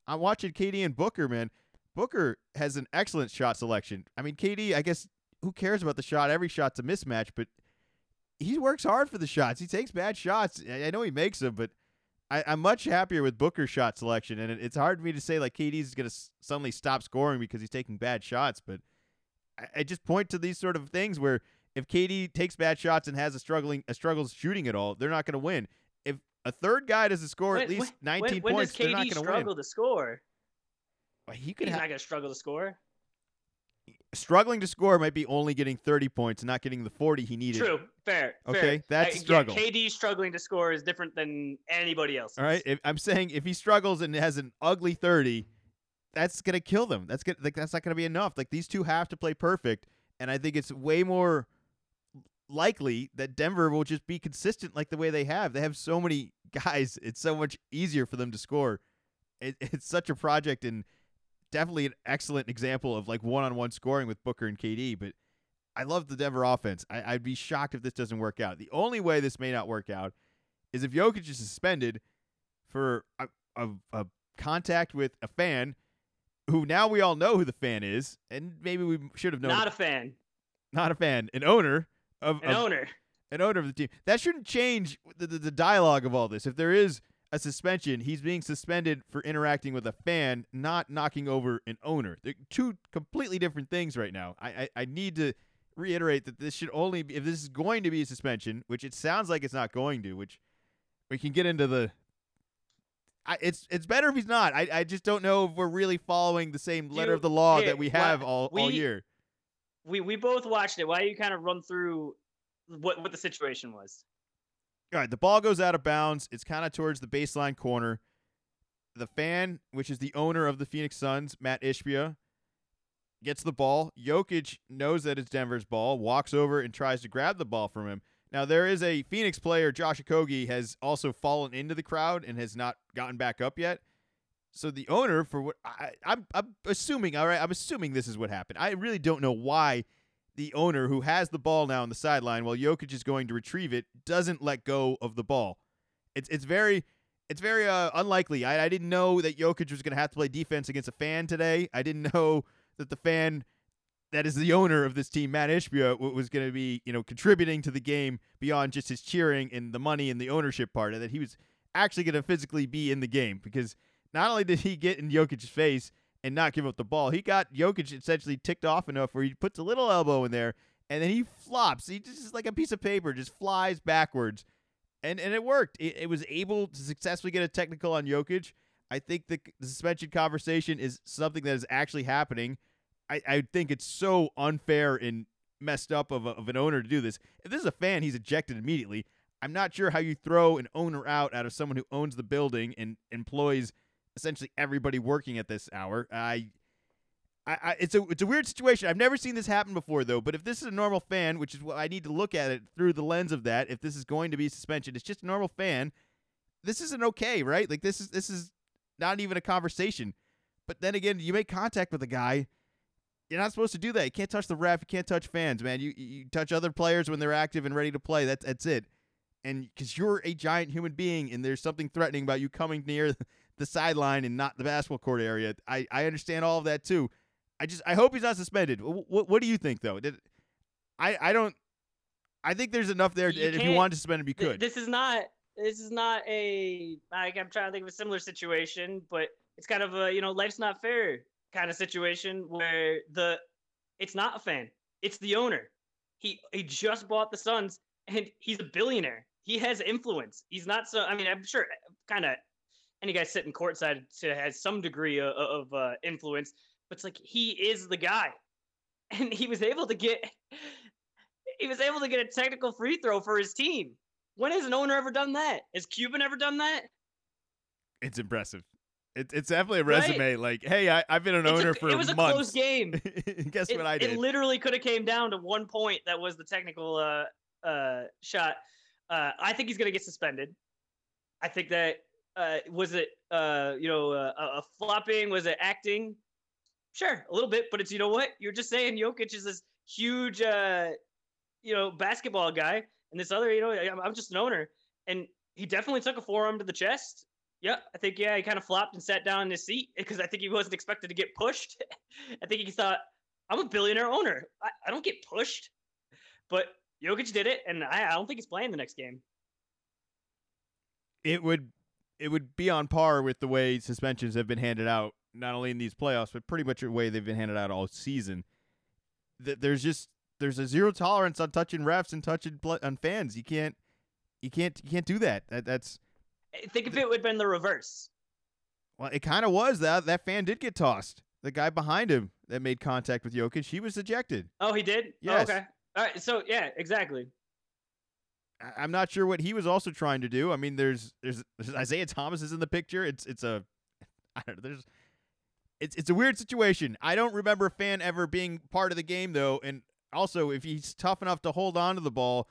I'm watching KD and Booker, man. Booker has an excellent shot selection. I mean, KD, I guess who cares about the shot? Every shot's a mismatch, but he works hard for the shots. He takes bad shots. I know he makes them, but I, I'm much happier with Booker's shot selection. And it, it's hard for me to say like KD's going to s- suddenly stop scoring because he's taking bad shots. But I, I just point to these sort of things where if KD takes bad shots and has a struggling a struggles shooting at all, they're not going to win. If a third guy doesn't score at least when, 19 when points, does they're not going to win. struggle to score? He could He's have not going to struggle to score. struggling to score might be only getting 30 points and not getting the 40 he needed. True, fair. Okay, fair. that's Uh, a struggle. Yeah, KD struggling to score is different than anybody else. All right, if, I'm saying if he struggles and has an ugly 30, that's gonna kill them. That's gonna like that's not gonna be enough. Like these two have to play perfect, and I think it's way more likely that Denver will just be consistent like the way they have. They have so many guys; it's so much easier for them to score. It, it's such a project and definitely an excellent example of like one-on-one scoring with Booker and KD. But I love the Denver offense. I, I'd be shocked if this doesn't work out. The only way this may not work out is if Jokic is suspended for a, a, a contact with a fan who now we all know who the fan is, and maybe we should have known. Not a fan, not a fan, an owner of, an of owner. an owner of the team. That shouldn't change the, the, the dialogue of all this. If there is a suspension, he's being suspended for interacting with a fan, not knocking over an owner. They're two completely different things right now. I, I, I need to reiterate that this should only be if this is going to be a suspension, which it sounds like it's not going to, which we can get into the I, it's it's better if he's not. I, I just don't know if we're really following the same letter of the law that we have all, all we- year. We we both watched it. Why don't you kind of run through what what the situation was? All right, the ball goes out of bounds. It's kind of towards the baseline corner. The fan, which is the owner of the Phoenix Suns, Matt Ishbia, gets the ball. Jokic knows that it's Denver's ball, walks over and tries to grab the ball from him. Now there is a Phoenix player, Josh Okogie, has also fallen into the crowd and has not gotten back up yet. So the owner, for what I, I'm, I'm assuming, all right, I'm assuming this is what happened. I really don't know why the owner, who has the ball now on the sideline, while Jokic is going to retrieve it, doesn't let go of the ball. It's it's very it's very uh, unlikely. I, I didn't know that Jokic was going to have to play defense against a fan today. I didn't know that the fan that is the owner of this team, Matt Ishbia, was going to be you know contributing to the game beyond just his cheering and the money and the ownership part, and that he was actually going to physically be in the game because not only did he get in Jokic's face and not give up the ball, he got Jokic essentially ticked off enough where he puts a little elbow in there and then he flops. He just like a piece of paper, just flies backwards, and and it worked. It, it was able to successfully get a technical on Jokic. I think the, the suspension conversation is something that is actually happening. I, I think it's so unfair and messed up of, a, of an owner to do this. If this is a fan, he's ejected immediately. I'm not sure how you throw an owner out out of someone who owns the building and employs essentially everybody working at this hour. I, I, I, it's a it's a weird situation. I've never seen this happen before though. But if this is a normal fan, which is what I need to look at it through the lens of that, if this is going to be suspension, it's just a normal fan. This isn't okay, right? Like this is this is not even a conversation. But then again, you make contact with a guy. You're not supposed to do that. You can't touch the ref. You can't touch fans, man. You you touch other players when they're active and ready to play. That's that's it. And because you're a giant human being, and there's something threatening about you coming near the sideline and not the basketball court area. I I understand all of that too. I just I hope he's not suspended. What what do you think though? Did I I don't. I think there's enough there. You if you wanted to suspend him, you could. This is not. This is not a. Like, I'm trying to think of a similar situation, but it's kind of a you know life's not fair kind of situation where the it's not a fan, it's the owner. He he just bought the Suns and he's a billionaire. He has influence. He's not so. I mean, I'm sure kind of any guy sitting courtside to has some degree of, of uh, influence, but it's like he is the guy, and he was able to get he was able to get a technical free throw for his team. When has an owner ever done that? Has Cuban ever done that? It's impressive. It's it's definitely a Right? resume. Like, hey, I, I've been an It's a- owner for it was a months. close game. Guess It, what I did? it literally could have came down to one point. That was the technical uh, uh, shot. Uh, I think he's gonna get suspended. I think that uh, was it. Uh, you know, uh, a, flopping. Was it acting? Sure, a little bit, but it's you know what you're just saying. Jokic is this huge, uh, you know, basketball guy, and this other, you know, I'm, I'm just an owner, and he definitely took a forearm to the chest. Yeah, I think yeah, he kind of flopped and sat down in his seat because I think he wasn't expected to get pushed. I think he thought, I'm a billionaire owner. I, I don't get pushed. But Jokic did it, and I, I don't think he's playing the next game. it would it would be on par with the way suspensions have been handed out, not only in these playoffs, but pretty much the way they've been handed out all season. That there's just there's a zero tolerance on touching refs and touching on fans. You can't you can't you can't do that. that that's I think if it would have been the reverse. well, it kind of was that that fan did get tossed. The guy behind him that made contact with Jokic, he was ejected. Oh, he did? Oh, Yes. okay. All right. So, yeah, exactly. I'm not sure what he was also trying to do. I mean, there's there's, there's Isaiah Thomas is in the picture. It's it's a I don't know. There's it's it's a weird situation. I don't remember a fan ever being part of the game though. And also, if he's tough enough to hold on to the ball,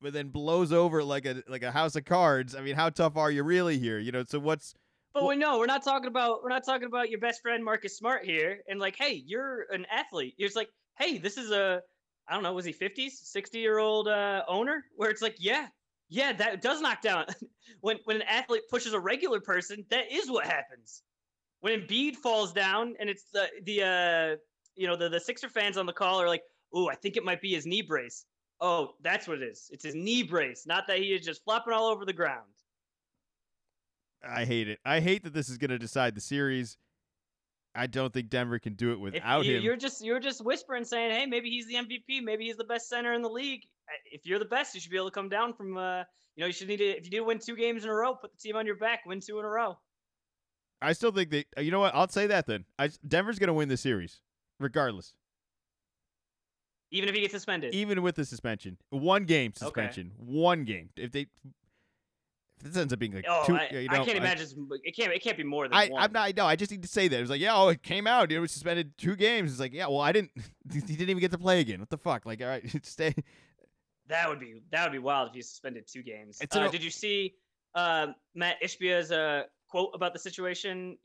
but then blows over like a like a house of cards. I mean, how tough are you really here? You know. So what's But we know we're not talking about we're not talking about your best friend Marcus Smart here, and like, hey, you're an athlete. It's like, hey, this is a I don't know, was he 50s, 60 year old uh, owner? Where it's like, yeah, yeah, that does knock down. when when an athlete pushes a regular person, that is what happens. When Embiid falls down, and it's the the uh, you know the the Sixer fans on the call are like, oh, I think it might be his knee brace. Oh, that's what it is. It's his knee brace, not that he is just flopping all over the ground. I hate it. I hate that this is going to decide the series. I don't think Denver can do it without you, him. You're just you're just whispering, saying, "Hey, maybe he's the MVP. Maybe he's the best center in the league. If you're the best, you should be able to come down from. Uh, you know, you should need to. If you do win two games in a row, put the team on your back. Win two in a row. I still think that you know what? I'll say that then. I, Denver's going to win the series, regardless, Even if he gets suspended. even with the suspension. One game Okay. suspension. One game. If they, this ends up being like oh, two, I, you I can't imagine. it's- It can't. It can't be more than I, one. I'm not. No, I just need to say that. It was like, yeah, oh, it came out. It was suspended two games. It's like, yeah, well, I didn't. He didn't even get to play again. What the fuck? Like, all right, stay. That would be that would be wild if he suspended two games. Uh, did you see uh, Matt Ishbia's uh, quote about the situation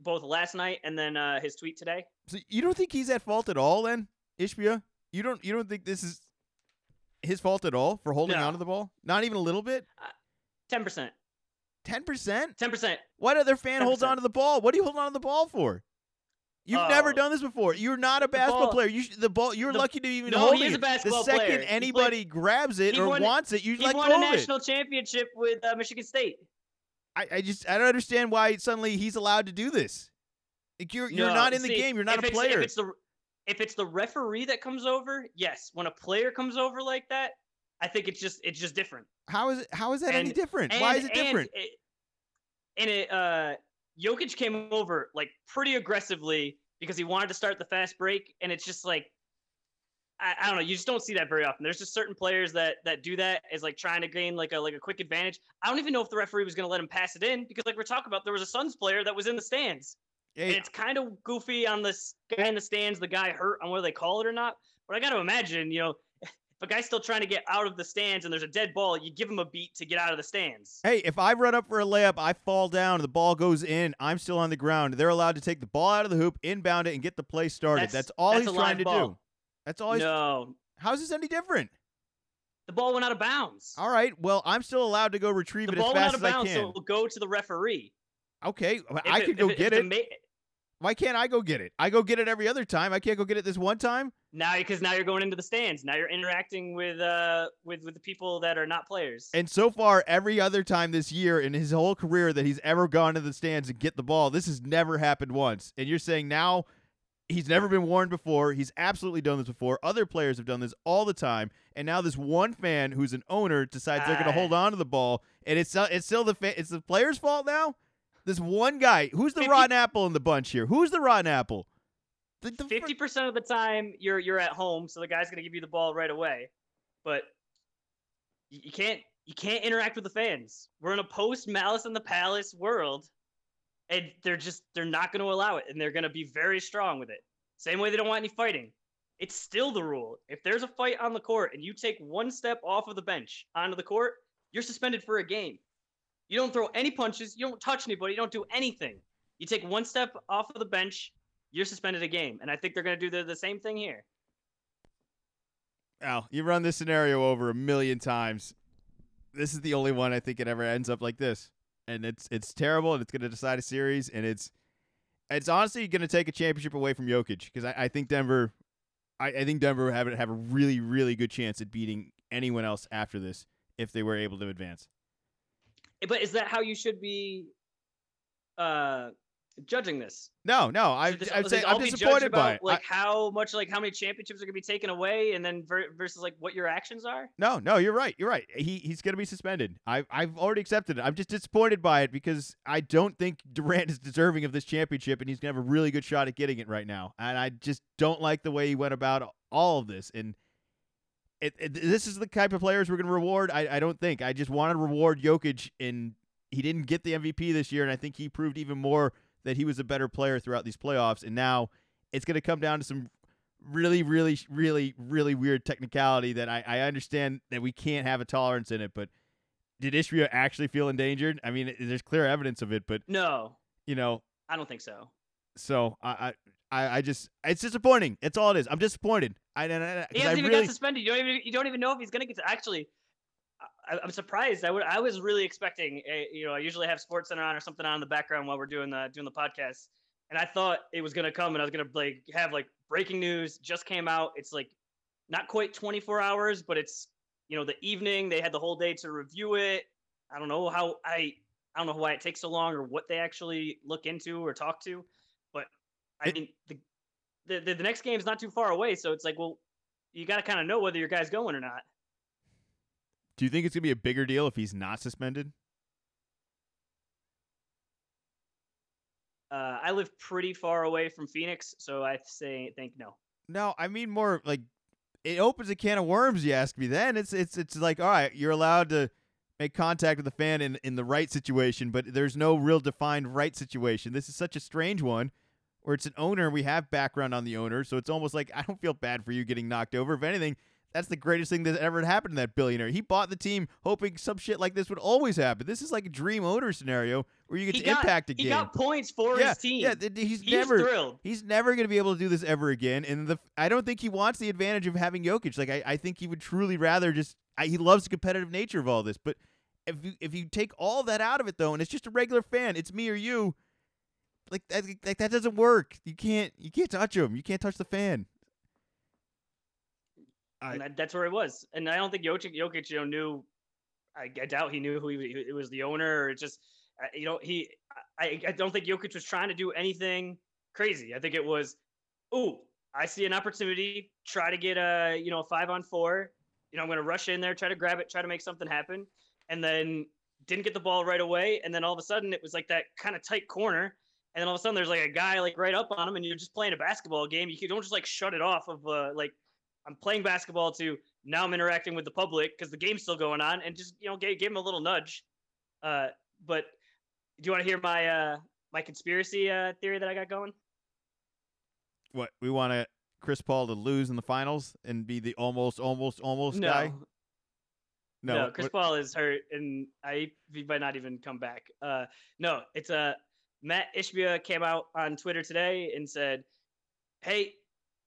both last night and then uh, his tweet today? So you don't think he's at fault at all, then, Ishbia? You don't. You don't think this is his fault at all for holding No. onto the ball? Not even a little bit. Ten percent. Ten percent. Ten percent. What other fan holds 10%. onto the ball? What do you hold on to the ball for? You've never Oh. done this before. You're not a basketball ball- player. You sh- the ball. You're the- lucky to even No, hold it. a basketball the second player. He played- anybody grabs it or won- wants it, you He let won go a of it. national championship with uh, Michigan State. I, I just I don't understand why suddenly he's allowed to do this. Like you're you're No, not in the game. You're not a player. If it's the if it's the referee that comes over, yes. When a player comes over like that, I think it's just it's just different. How is it? How is that any different? And, why is it and different? it- And it uh Jokic came over like pretty aggressively because he wanted to start the fast break, and it's just like I, I, don't know. You just don't see that very often. There's just certain players that that do that as like trying to gain like a like a quick advantage. I don't even know if the referee was going to let him pass it in because like we're talking about, there was a Suns player that was in the stands. Yeah, and it's kind of goofy on this guy in the stands, the guy hurt on whether they call it or not. But I got to imagine, you know, if a guy's still trying to get out of the stands and there's a dead ball, you give him a beat to get out of the stands. Hey, if I run up for a layup, I fall down, the ball goes in, I'm still on the ground. They're allowed to take the ball out of the hoop, inbound it, and get the play started. That's, that's all that's he's trying to ball. do. That's all he's. No. How's this any different? The ball went out of bounds. All right. Well, I'm still allowed to go retrieve the it as fast as I can. The ball went out of bounds, so it will go to the referee. Okay, if I it, could go get it. Why can't I go get it? I go get it every other time. I can't go get it this one time. Now, because now you're going into the stands. Now you're interacting with uh with with the people that are not players. And so far, every other time this year in his whole career that he's ever gone to the stands and get the ball, this has never happened once. And you're saying now he's never been warned before. He's absolutely done this before. Other players have done this all the time, and now this one fan who's an owner decides they're going to hold on to the ball, and it's it's still the fa- it's the player's fault now. This one guy, who's the 50, rotten apple in the bunch here? Who's the rotten apple? Fifty percent of the time, you're you're at home, so the guy's going to give you the ball right away, but you can't you can't interact with the fans. We're in a post Malice in the Palace world and they're just they're not going to allow it and they're going to be very strong with it same way they don't want any fighting it's still the rule if there's a fight on the court and you take one step off of the bench onto the court you're suspended for a game you don't throw any punches. You don't touch anybody. You don't do anything. You take one step off of the bench you're suspended a game. And i think they're going to do the, the same thing here. Al, you run this scenario over a million times. This is the only one I think it ever ends up like this. And it's it's terrible, and it's going to decide a series, and it's it's honestly going to take a championship away from Jokic because I, I think Denver, I, I think Denver would have have a really really good chance at beating anyone else after this if they were able to advance. But is that how you should be uh, judging this. No, no, I, this, I'd say I'm disappointed about, by it. Like I, how much, like how many championships are going to be taken away, and then ver- versus like what your actions are. No, no, you're right. You're right. He he's going to be suspended. I I've already accepted it. I'm just disappointed by it because I don't think Durant is deserving of this championship, and he's going to have a really good shot at getting it right now. And I just don't like the way he went about all of this. And it, it, this is the type of players we're going to reward. I, I don't think. I just want to reward Jokic, and he didn't get the MVP this year, and I think he proved even more that he was a better player throughout these playoffs, and now it's going to come down to some really, really, really, really weird technicality that I, I understand that we can't have a tolerance in it, but did Ishbia actually feel endangered? I mean, there's clear evidence of it, but no, you know, I don't think so. So I, I, I just it's disappointing. It's all it is. I'm disappointed. I, I, I he hasn't even really... got suspended. You don't even you don't even know if he's gonna get to actually. I, am surprised. I would. I was really expecting. A, you know, I usually have Sports Center on or something on in the background while we're doing the doing the podcast, and I thought it was gonna come, and I was gonna like have like breaking news just came out. It's like not quite 24 hours, but it's you know the evening. They had the whole day to review it. I don't know how I. I don't know why it takes so long or what they actually look into or talk to, but I mean the the, the, the next game is not too far away, so it's like, well, you got to kind of know whether your guy's going or not. Do you think it's gonna be a bigger deal if he's not suspended? Uh, I live pretty far away from Phoenix, so I say think no. No, I mean more like it opens a can of worms. You ask me. Then it's it's it's like all right, you're allowed to make contact with the fan in in the right situation, but there's no real defined right situation. This is such a strange one. Where it's an owner, we have background on the owner, so it's almost like I don't feel bad for you getting knocked over. If anything, that's the greatest thing that ever happened to that billionaire. He bought the team hoping some shit like this would always happen. This is like a dream owner scenario where you get he to got, impact a he game. He got points for yeah, his team. Yeah, he's, he's never thrilled. He's never going to be able to do this ever again. And the I don't think he wants the advantage of having Jokic. Like I, I think he would truly rather just. I, he loves the competitive nature of all this, but if you if you take all that out of it though, and it's just a regular fan, it's me or you. Like that, like that doesn't work. You can't you can't touch him. You can't touch the fan. I, that, that's where it was. And I don't think Jokic, Jokic you know, knew. I, I doubt he knew who he it was the owner or just uh, you know he. I, I don't think Jokic was trying to do anything crazy. I think it was, ooh, I see an opportunity. Try to get a you know a five on four. You know I'm going to rush in there, try to grab it, try to make something happen, and then didn't get the ball right away, and then all of a sudden it was like that kind of tight corner, and then all of a sudden there's like a guy like right up on him, and you're just playing a basketball game. You don't just like shut it off of uh, like I'm playing basketball to now I'm interacting with the public because the game's still going on, and just you know give, give him a little nudge. Uh, but do you want to hear my uh my conspiracy uh theory that I got going? What we want to Chris Paul to lose in the finals and be the almost, almost, almost no. guy? No, no Chris what? Paul is hurt, and I he might not even come back. Uh, no, it's a uh, Matt Ishbia came out on Twitter today and said, "Hey,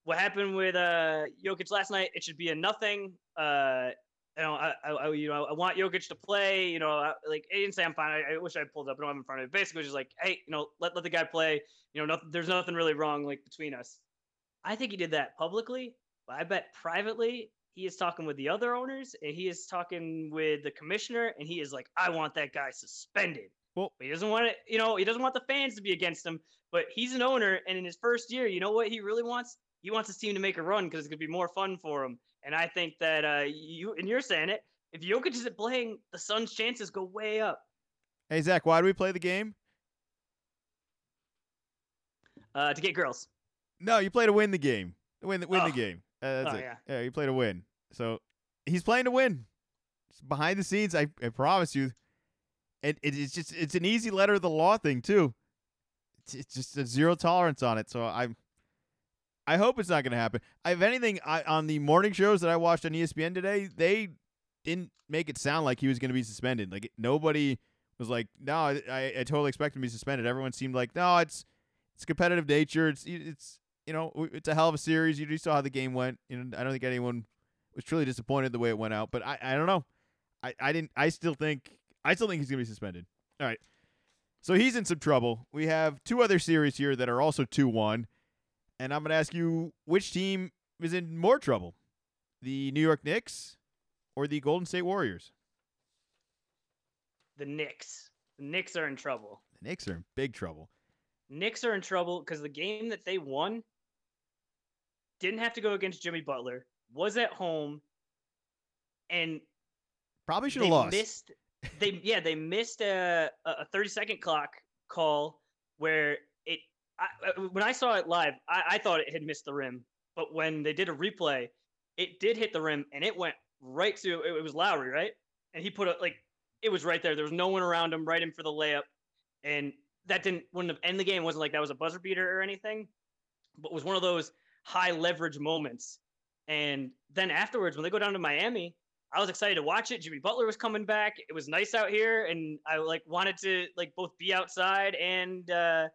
what happened with uh Jokic last night? It should be a nothing. Uh, you know, I, I, you know, I want Jokic to play. You know, I, like he didn't say I'm fine. I, I wish I pulled up. I don't have in front of it. Basically, just like, hey, you know, let let the guy play. You know, nothing, there's nothing really wrong like between us. I think he did that publicly, but I bet privately he is talking with the other owners and he is talking with the commissioner and he is like, I want that guy suspended. Well, he doesn't want it, you know, he doesn't want the fans to be against him, but he's an owner and in his first year, you know what he really wants? He wants his team to make a run because it's gonna be more fun for him. And I think that uh you and you're saying it, if Jokic isn't playing, the Suns' chances go way up. Hey Zach, why do we play the game? Uh, to get girls. No, you play to win the game. Win the win oh. the game. Uh, that's oh, it. Yeah. yeah, you play to win. So he's playing to win. It's behind the scenes, I, I promise you. And it, it's just it's an easy letter of the law thing too. It's, it's just a zero tolerance on it. So I'm I hope it's not going to happen. I, If anything, I, on the morning shows that I watched on ESPN today, they didn't make it sound like he was going to be suspended. Like nobody was like, "No, I, I totally expect him to be suspended." Everyone seemed like, "No, it's it's competitive nature. It's it's you know, it's a hell of a series. You just saw how the game went. You know, I don't think anyone was truly disappointed the way it went out. But I, I don't know. I, I didn't. I still think. I still think he's gonna be suspended. All right. So he's in some trouble. We have two other series here that are also two one, and I'm gonna ask you which team is in more trouble, the New York Knicks or the Golden State Warriors. The Knicks. The Knicks are in trouble. The Knicks are in big trouble. Knicks are in trouble because the game that they won didn't have to go against Jimmy Butler, was at home, and probably should have lost. Missed they yeah they missed a a thirty second clock call where it I, when I saw it live I, I thought it had missed the rim, but when they did a replay, it did hit the rim and it went right to it, it was Lowry right, and he put it like it was right there. There was no one around him, right in for the layup, and that didn't wouldn't have end the game. It wasn't like that was a buzzer beater or anything, but was one of those high leverage moments. And then afterwards, when they go down to Miami, I was excited to watch it. Jimmy Butler was coming back. It was nice out here, and I like wanted to like both be outside and uh,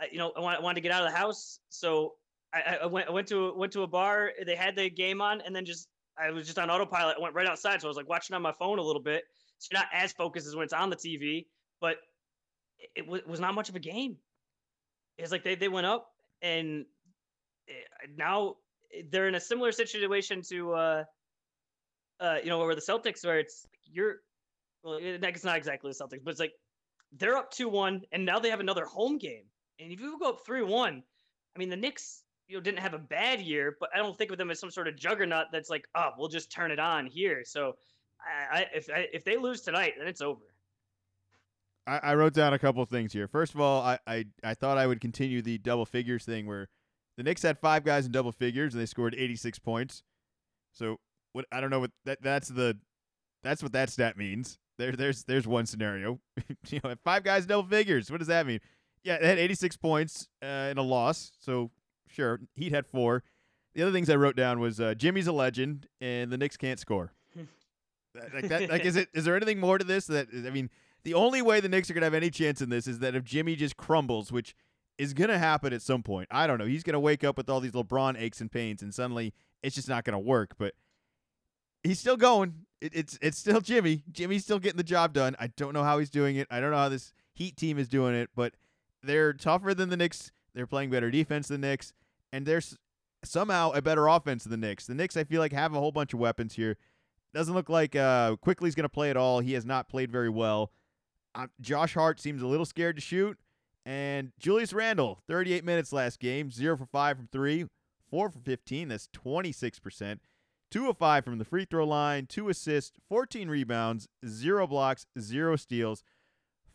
I, you know I wanted, wanted to get out of the house. So I, I went I went to went to a bar. They had the game on, and then just I was just on autopilot. I went right outside, so I was like watching on my phone a little bit. So you're not as focused as when it's on the TV, but it, it was, not much of a game. It's like they, they went up and Eh, now they're in a similar situation to uh, uh, you know where the Celtics where it's you're well it's not exactly the Celtics but it's like they're up 2-1 and now they have another home game and if you go up 3-1 I mean the Knicks you know didn't have a bad year but I don't think of them as some sort of juggernaut that's like oh we'll just turn it on here so I, I if I, if they lose tonight then it's over I, I wrote down a couple things here. First of all, I, I, I thought I would continue the double figures thing where the Knicks had five guys in double figures and they scored 86 points. So what I don't know what that that's the that's what that stat means. There there's there's one scenario. you know, five guys double figures. What does that mean? Yeah, they had 86 points uh, in a loss. So sure, Heat had four. The other things I wrote down was uh, Jimmy's a legend and the Knicks can't score. like that like is it is there anything more to this that I mean the only way the Knicks are going to have any chance in this is that if Jimmy just crumbles, which is going to happen at some point. I don't know. He's going to wake up with all these LeBron aches and pains, and suddenly it's just not going to work. But he's still going. It, it's it's still Jimmy. Jimmy's still getting the job done. I don't know how he's doing it. I don't know how this Heat team is doing it, but they're tougher than the Knicks. They're playing better defense than the Knicks, and there's somehow a better offense than the Knicks. The Knicks, I feel like, have a whole bunch of weapons here. Doesn't look like uh, Quickley's going to play at all. He has not played very well. Uh, Josh Hart seems a little scared to shoot. And Julius Randle, 38 minutes last game, 0 for 5 from 3, 4 for 15. That's 26%. Two of five from the free throw line, two assists, 14 rebounds, zero blocks, zero steals,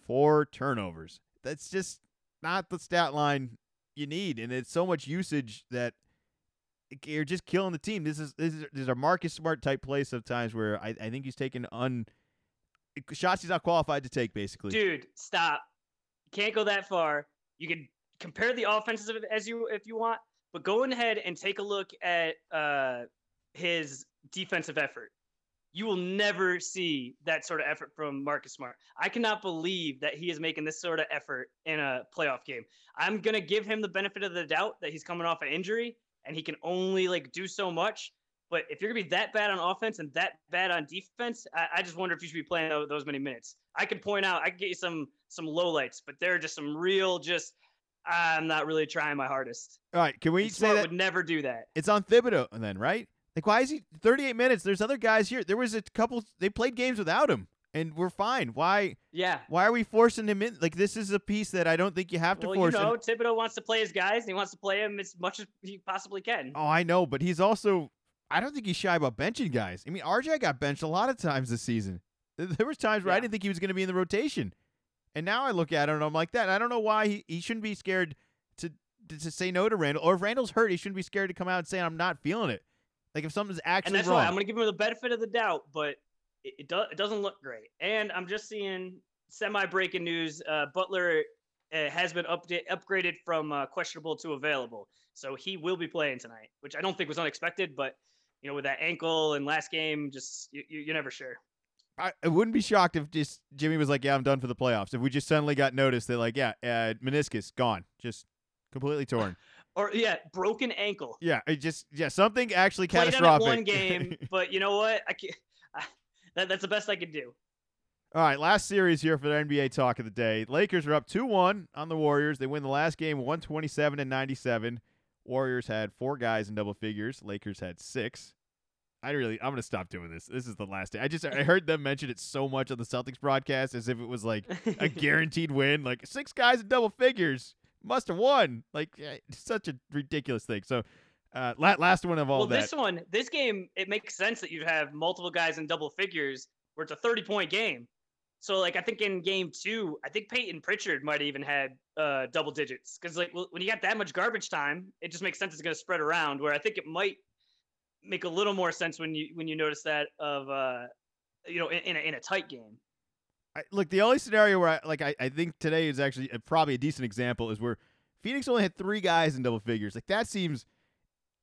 four turnovers. That's just not the stat line you need, and it's so much usage that you're just killing the team. This is this is, this is a Marcus Smart type play sometimes where I, I think he's taking un shots he's not qualified to take basically. Dude, stop. Can't go that far. You can compare the offenses as you if you want, but go ahead and take a look at uh, his defensive effort. You will never see that sort of effort from Marcus Smart. I cannot believe that he is making this sort of effort in a playoff game. I'm gonna give him the benefit of the doubt that he's coming off an injury and he can only like do so much. But if you're gonna be that bad on offense and that bad on defense, I, I just wonder if you should be playing those, those many minutes. I could point out, I could get you some some lowlights, but there are just some real just. I'm not really trying my hardest. All right, can we And say Smart that would never do that. it's on Thibodeau then, right? Like, why is he 38 minutes? There's other guys here. There was a couple. They played games without him, and we're fine. Why? Yeah. Why are we forcing him in? Like, this is a piece that I don't think you have to Well, force. you him. know, Thibodeau wants to play his guys. And he wants to play them as much as he possibly can. Oh, I know, but he's also. I don't think he's shy about benching guys. I mean, RJ got benched a lot of times this season. There- was times where I didn't think he was going to be in the rotation, and now I look at him and I'm like that. I don't know why he, he shouldn't be scared to, to to say no to Randle. Or if Randle's hurt, he shouldn't be scared to come out and say I'm not feeling it. Like if something's and actually that's wrong. why I'm going to give him the benefit of the doubt, but it, it, do, it doesn't look great. And I'm just seeing semi breaking news. Uh, Butler uh, has been update, upgraded from uh, questionable to available. So he will be playing tonight, which I don't think was unexpected, but you know, with that ankle and last game, just you, you, you're never sure. I, I wouldn't be shocked if just Jimmy was like, "Yeah, I'm done for the playoffs." If we just suddenly got noticed that, like, yeah, uh, meniscus gone, just completely torn. Or yeah, broken ankle. yeah, it just yeah, something actually Played catastrophic. one game, but you know what? I can't. that, that's the best I could do. All right, last series here for the NBA talk of the day. Lakers are up 2-1 on the Warriors. They win the last game 127 and 97. Warriors had four guys in double figures. Lakers had six. I really I'm going to stop doing this. This is the last day. I just I heard them mention it so much on the Celtics broadcast as if it was like a guaranteed win. Like six guys in double figures must have won. Like eh, such a ridiculous thing. So uh, last one of all well, that. this one, this game, it makes sense that you'd have multiple guys in double figures where it's a 30 point game. So, like, I think in game two, I think Payton Pritchard might have even had uh, double digits because, like, when you got that much garbage time, it just makes sense it's going to spread around. Where I think it might make a little more sense when you when you notice that of uh, you know in, in, a, in a tight game. I, look, the only scenario where I like I, I think today is actually a, probably a decent example is where Phoenix only had three guys in double figures. Like that seems,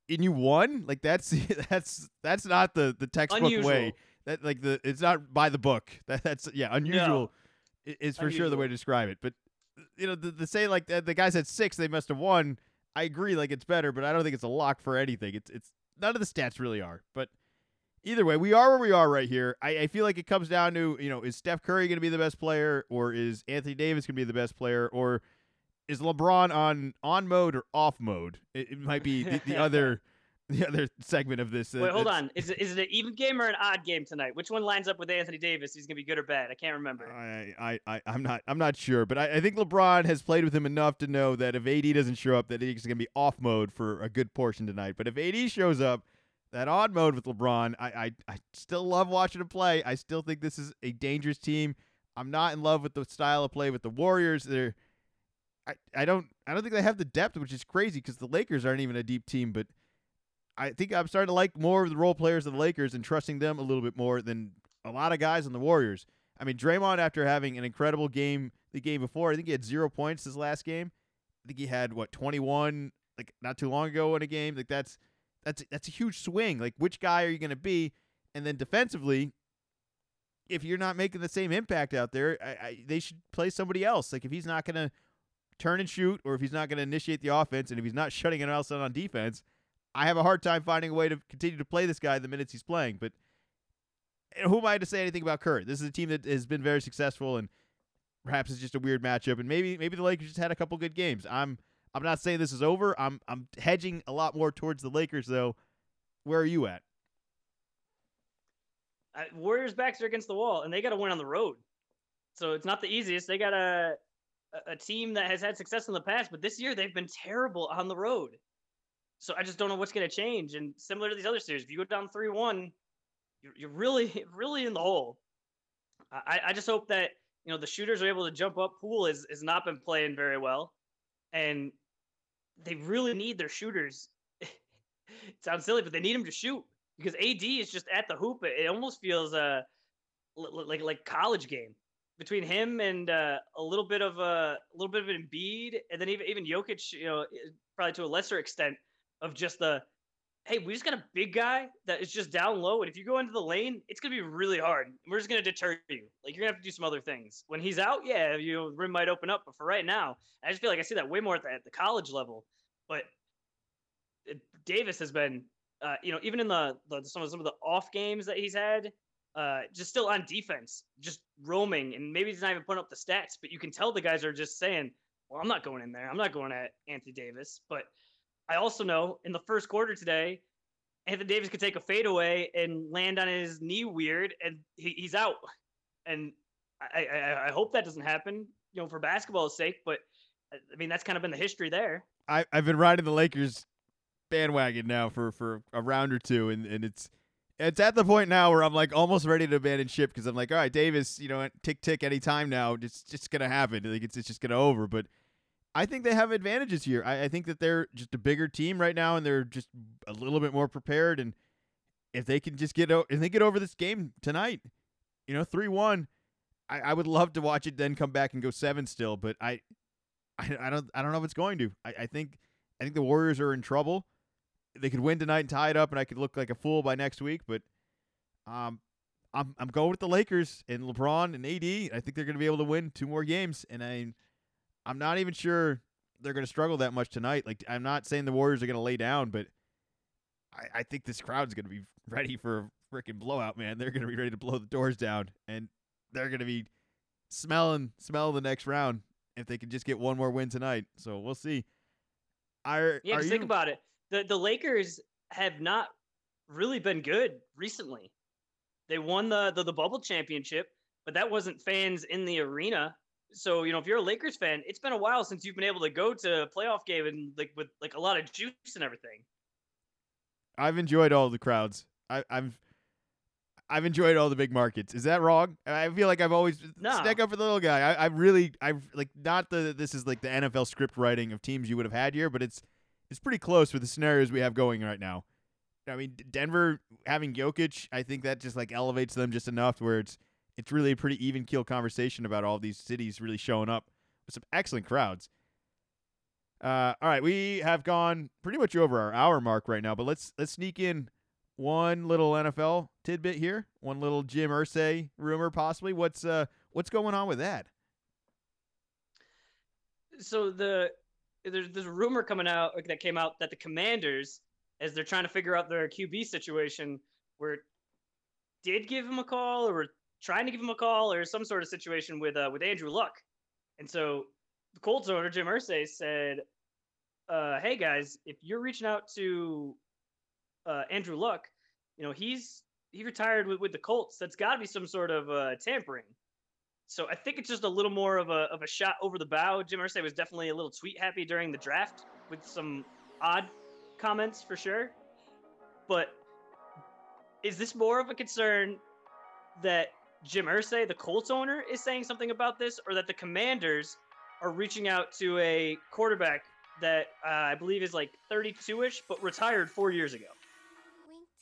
and you won. Like that's that's that's not the the textbook Unusual. way. That like the it's not by the book. That that's yeah unusual. i- Is for sure the way to describe it. But you know the, the say like the, the guys had six, they must have won. I agree, like it's better, but I don't think it's a lock for anything. It's it's none of the stats really are, but. Either way, we are where we are right here. I, I feel like it comes down to, you know, is Steph Curry going to be the best player, or is Anthony Davis going to be the best player, or is LeBron on on mode or off mode? It, it might be the, the other the other segment of this. uh, Wait, hold that's- on. Is it, is it an even game or an odd game tonight? Which one lines up with Anthony Davis? He's going to be good or bad? I can't remember. I, I, I, I'm not I'm not sure, but I, I think LeBron has played with him enough to know that if AD doesn't show up, that he's going to be off mode for a good portion tonight. But if AD shows up, that odd mode with LeBron, I, I, I still love watching him play. I still think this is a dangerous team. I'm not in love with the style of play with the Warriors. They're I, I don't I don't think they have the depth, which is crazy because the Lakers aren't even a deep team. But I think I'm starting to like more of the role players of the Lakers and trusting them a little bit more than a lot of guys on the Warriors. I mean, Draymond, after having an incredible game the game before, I think he had zero points his last game. I think he had what 21 like not too long ago in a game. Like that's that's that's a huge swing. Like which guy are you going to be? And then defensively, if you're not making the same impact out there, I, I, they should play somebody else. Like if he's not going to turn and shoot, or if he's not going to initiate the offense, and if he's not shutting it else out on defense, I have a hard time finding a way to continue to play this guy the minutes he's playing. But and who am I to say anything about Curry? This is a team that has been very successful, and perhaps it's just a weird matchup. And maybe maybe the Lakers just had a couple good games. I'm I'm not saying this is over. I'm I'm hedging a lot more towards the Lakers though. Where are you at? Uh, Warriors' backs are against the wall, and they got to win on the road. So it's not the easiest. They got a a- team that has had success in the past, but this year they've been terrible on the road. So I just don't know what's going to change. And similar to these other series, if you go down three one, you're, you're really really in the hole. I, I just hope that you know the shooters are able to jump up. Poole has has not been playing very well, and they really need their shooters. it sounds silly, but they need them to shoot because AD is just at the hoop. It almost feels uh like like college game between him and uh, a little bit of a, a little bit of Embiid, and then even even Jokic, you know, probably to a lesser extent of just the hey, we just got a big guy that is just down low, and if you go into the lane, it's gonna be really hard. We're just gonna deter you. Like you're gonna have to do some other things. When he's out, yeah, you know, rim might open up, but for right now, I just feel like I see that way more at the, at the college level. But it, Davis has been, uh, you know, even in the, the some of some of the off games that he's had, uh, just still on defense, just roaming, and maybe he's not even putting up the stats, but you can tell the guys are just saying, "Well, I'm not going in there. I'm not going at Anthony Davis." But I also know in the first quarter today, Anthony Davis could take a fadeaway and land on his knee weird, and he, he's out. And I, I, I hope that doesn't happen, you know, for basketball's sake. But I mean, that's kind of been the history there. I, I've been riding the Lakers bandwagon now for, for a round or two, and, and it's it's at the point now where I'm like almost ready to abandon ship because I'm like, all right, Davis, you know, tick tick any time now. It's just gonna happen. Like it's, it's just gonna over. But I think they have advantages here. I, I think that they're just a bigger team right now, and they're just a little bit more prepared. And if they can just get if they get over this game tonight, you know, three one, I, I would love to watch it then come back and go seven still. But I, I, I don't I don't know if it's going to. I, I think I think the Warriors are in trouble they could win tonight and tie it up, and I could look like a fool by next week. But um, I'm I'm going with the Lakers and LeBron and AD. I think they're going to be able to win two more games, and I I'm not even sure they're going to struggle that much tonight. Like I'm not saying the Warriors are going to lay down, but I, I think this crowd's going to be ready for a freaking blowout, man. They're going to be ready to blow the doors down, and they're going to be smelling smell the next round if they can just get one more win tonight. So we'll see. Are, yeah, are you, think about it the the Lakers have not really been good recently. They won the, the the bubble championship, but that wasn't fans in the arena. So you know, if you're a Lakers fan, it's been a while since you've been able to go to a playoff game and like with like a lot of juice and everything. I've enjoyed all the crowds. I, I've I've enjoyed all the big markets. Is that wrong? I feel like I've always no. stack up for the little guy. I, I really I've like not the this is like the NFL script writing of teams you would have had here, but it's it's pretty close with the scenarios we have going right now. I mean, Denver having Jokic, I think that just like elevates them just enough where it's it's really a pretty even keel conversation about all these cities really showing up with some excellent crowds. Uh, all right, we have gone pretty much over our hour mark right now, but let's let's sneak in one little NFL tidbit here, one little Jim Irsay rumor possibly. What's uh what's going on with that? So the there's a rumor coming out that came out that the Commanders, as they're trying to figure out their QB situation, were did give him a call or were trying to give him a call or some sort of situation with uh, with Andrew Luck, and so the Colts owner Jim Irsay said, uh, "Hey guys, if you're reaching out to uh, Andrew Luck, you know he's he retired with, with the Colts. That's got to be some sort of uh, tampering." So I think it's just a little more of a of a shot over the bow. Jim Irsay was definitely a little tweet happy during the draft with some odd comments for sure. But is this more of a concern that Jim Irsay, the Colts owner, is saying something about this, or that the Commanders are reaching out to a quarterback that uh, I believe is like 32ish, but retired four years ago?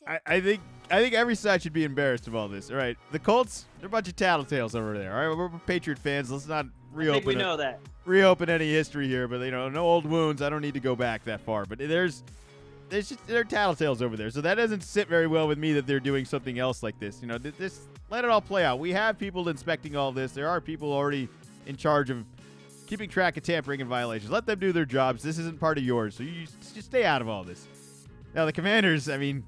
I, I think I think every side should be embarrassed of all this. All right, the Colts, they're a bunch of tattletales over there. All right, we're, we're Patriot fans. Let's not reopen. we know that. Reopen any history here, but you know, no old wounds. I don't need to go back that far. But there's, there's just there are tattletales over there, so that doesn't sit very well with me that they're doing something else like this. You know, this let it all play out. We have people inspecting all this. There are people already in charge of keeping track of tampering and violations. Let them do their jobs. This isn't part of yours, so you just stay out of all this. Now the Commanders, I mean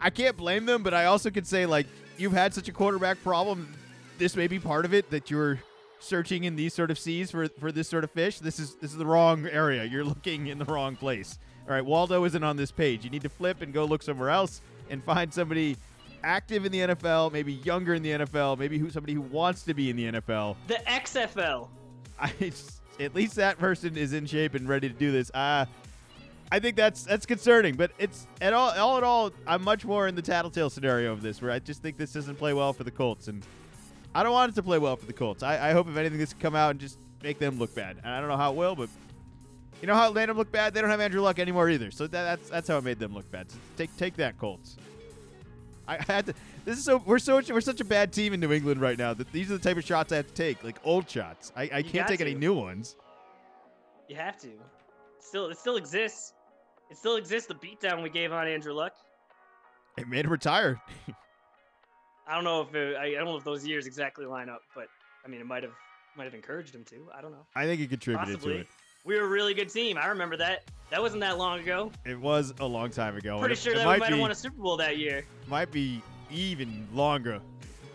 I can't blame them, but I also could say like you've had such a quarterback problem. This may be part of it that you're searching in these sort of seas for for this sort of fish. This is this is the wrong area. You're looking in the wrong place. All right, Waldo isn't on this page. You need to flip and go look somewhere else and find somebody active in the NFL, maybe younger in the NFL, maybe who somebody who wants to be in the NFL. The XFL. I at least that person is in shape and ready to do this. Uh I think that's that's concerning, but it's at all all in all, I'm much more in the tattletale scenario of this, where I just think this doesn't play well for the Colts, and I don't want it to play well for the Colts. I, I hope if anything, this can come out and just make them look bad. And I don't know how it will, but you know how it made them look bad. They don't have Andrew Luck anymore either, so that, that's that's how it made them look bad. So take take that, Colts. I, had to. This is so we're so we're such a bad team in New England right now that these are the type of shots I have to take, like old shots. I, I You can't take any new ones. You have to. Still, it still exists. It still exists. The beatdown we gave on Andrew Luck. It made him retire. I don't know if it, I, I don't know if those years exactly line up, but I mean, it might have might have encouraged him to. I don't know. I think he contributed Possibly. to it. We were a really good team. I remember that. That wasn't that long ago. It was a long time ago. Pretty it, sure it that might we might be, have won a Super Bowl that year. might be even longer.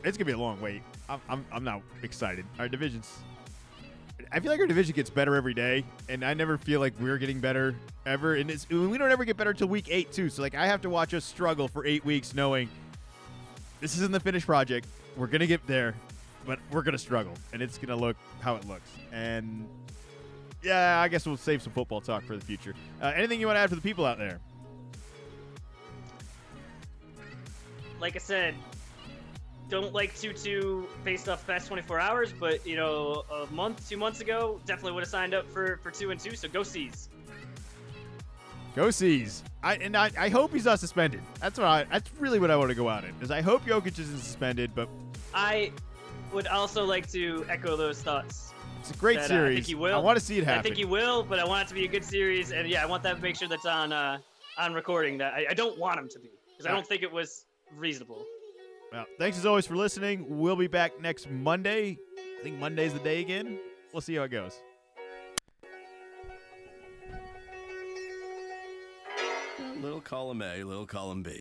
It's gonna be a long wait. I'm, I'm, I'm not excited. Our divisions. I feel like our division gets better every day, and I never feel like we're getting better ever. And it's we don't ever get better until week eight too. So like I have to watch us struggle for eight weeks, knowing this isn't the finished project. We're gonna get there, but we're gonna struggle, and it's gonna look how it looks. And yeah, I guess we'll save some football talk for the future. Uh, anything you want to add for the people out there? Like I said, don't like Tutu based off the past 24 hours, but you know, a month, two months ago, definitely would have signed up for for two and two. So go C's. Go C's. I and I, I hope he's not suspended. That's what I. That's really what I want to go out in. Is I hope Jokic isn't suspended, but I would also like to echo those thoughts. It's a great That, uh, I think he will. I want to see it happen. I think he will, but I want it to be a good series, and yeah, I want that to make sure that's on uh, on recording. That I, I don't want him to be because I don't think it was reasonable. well, thanks as always for listening. We'll be back next Monday. I think Monday's the day again. We'll see how it goes. Little column A, little column B.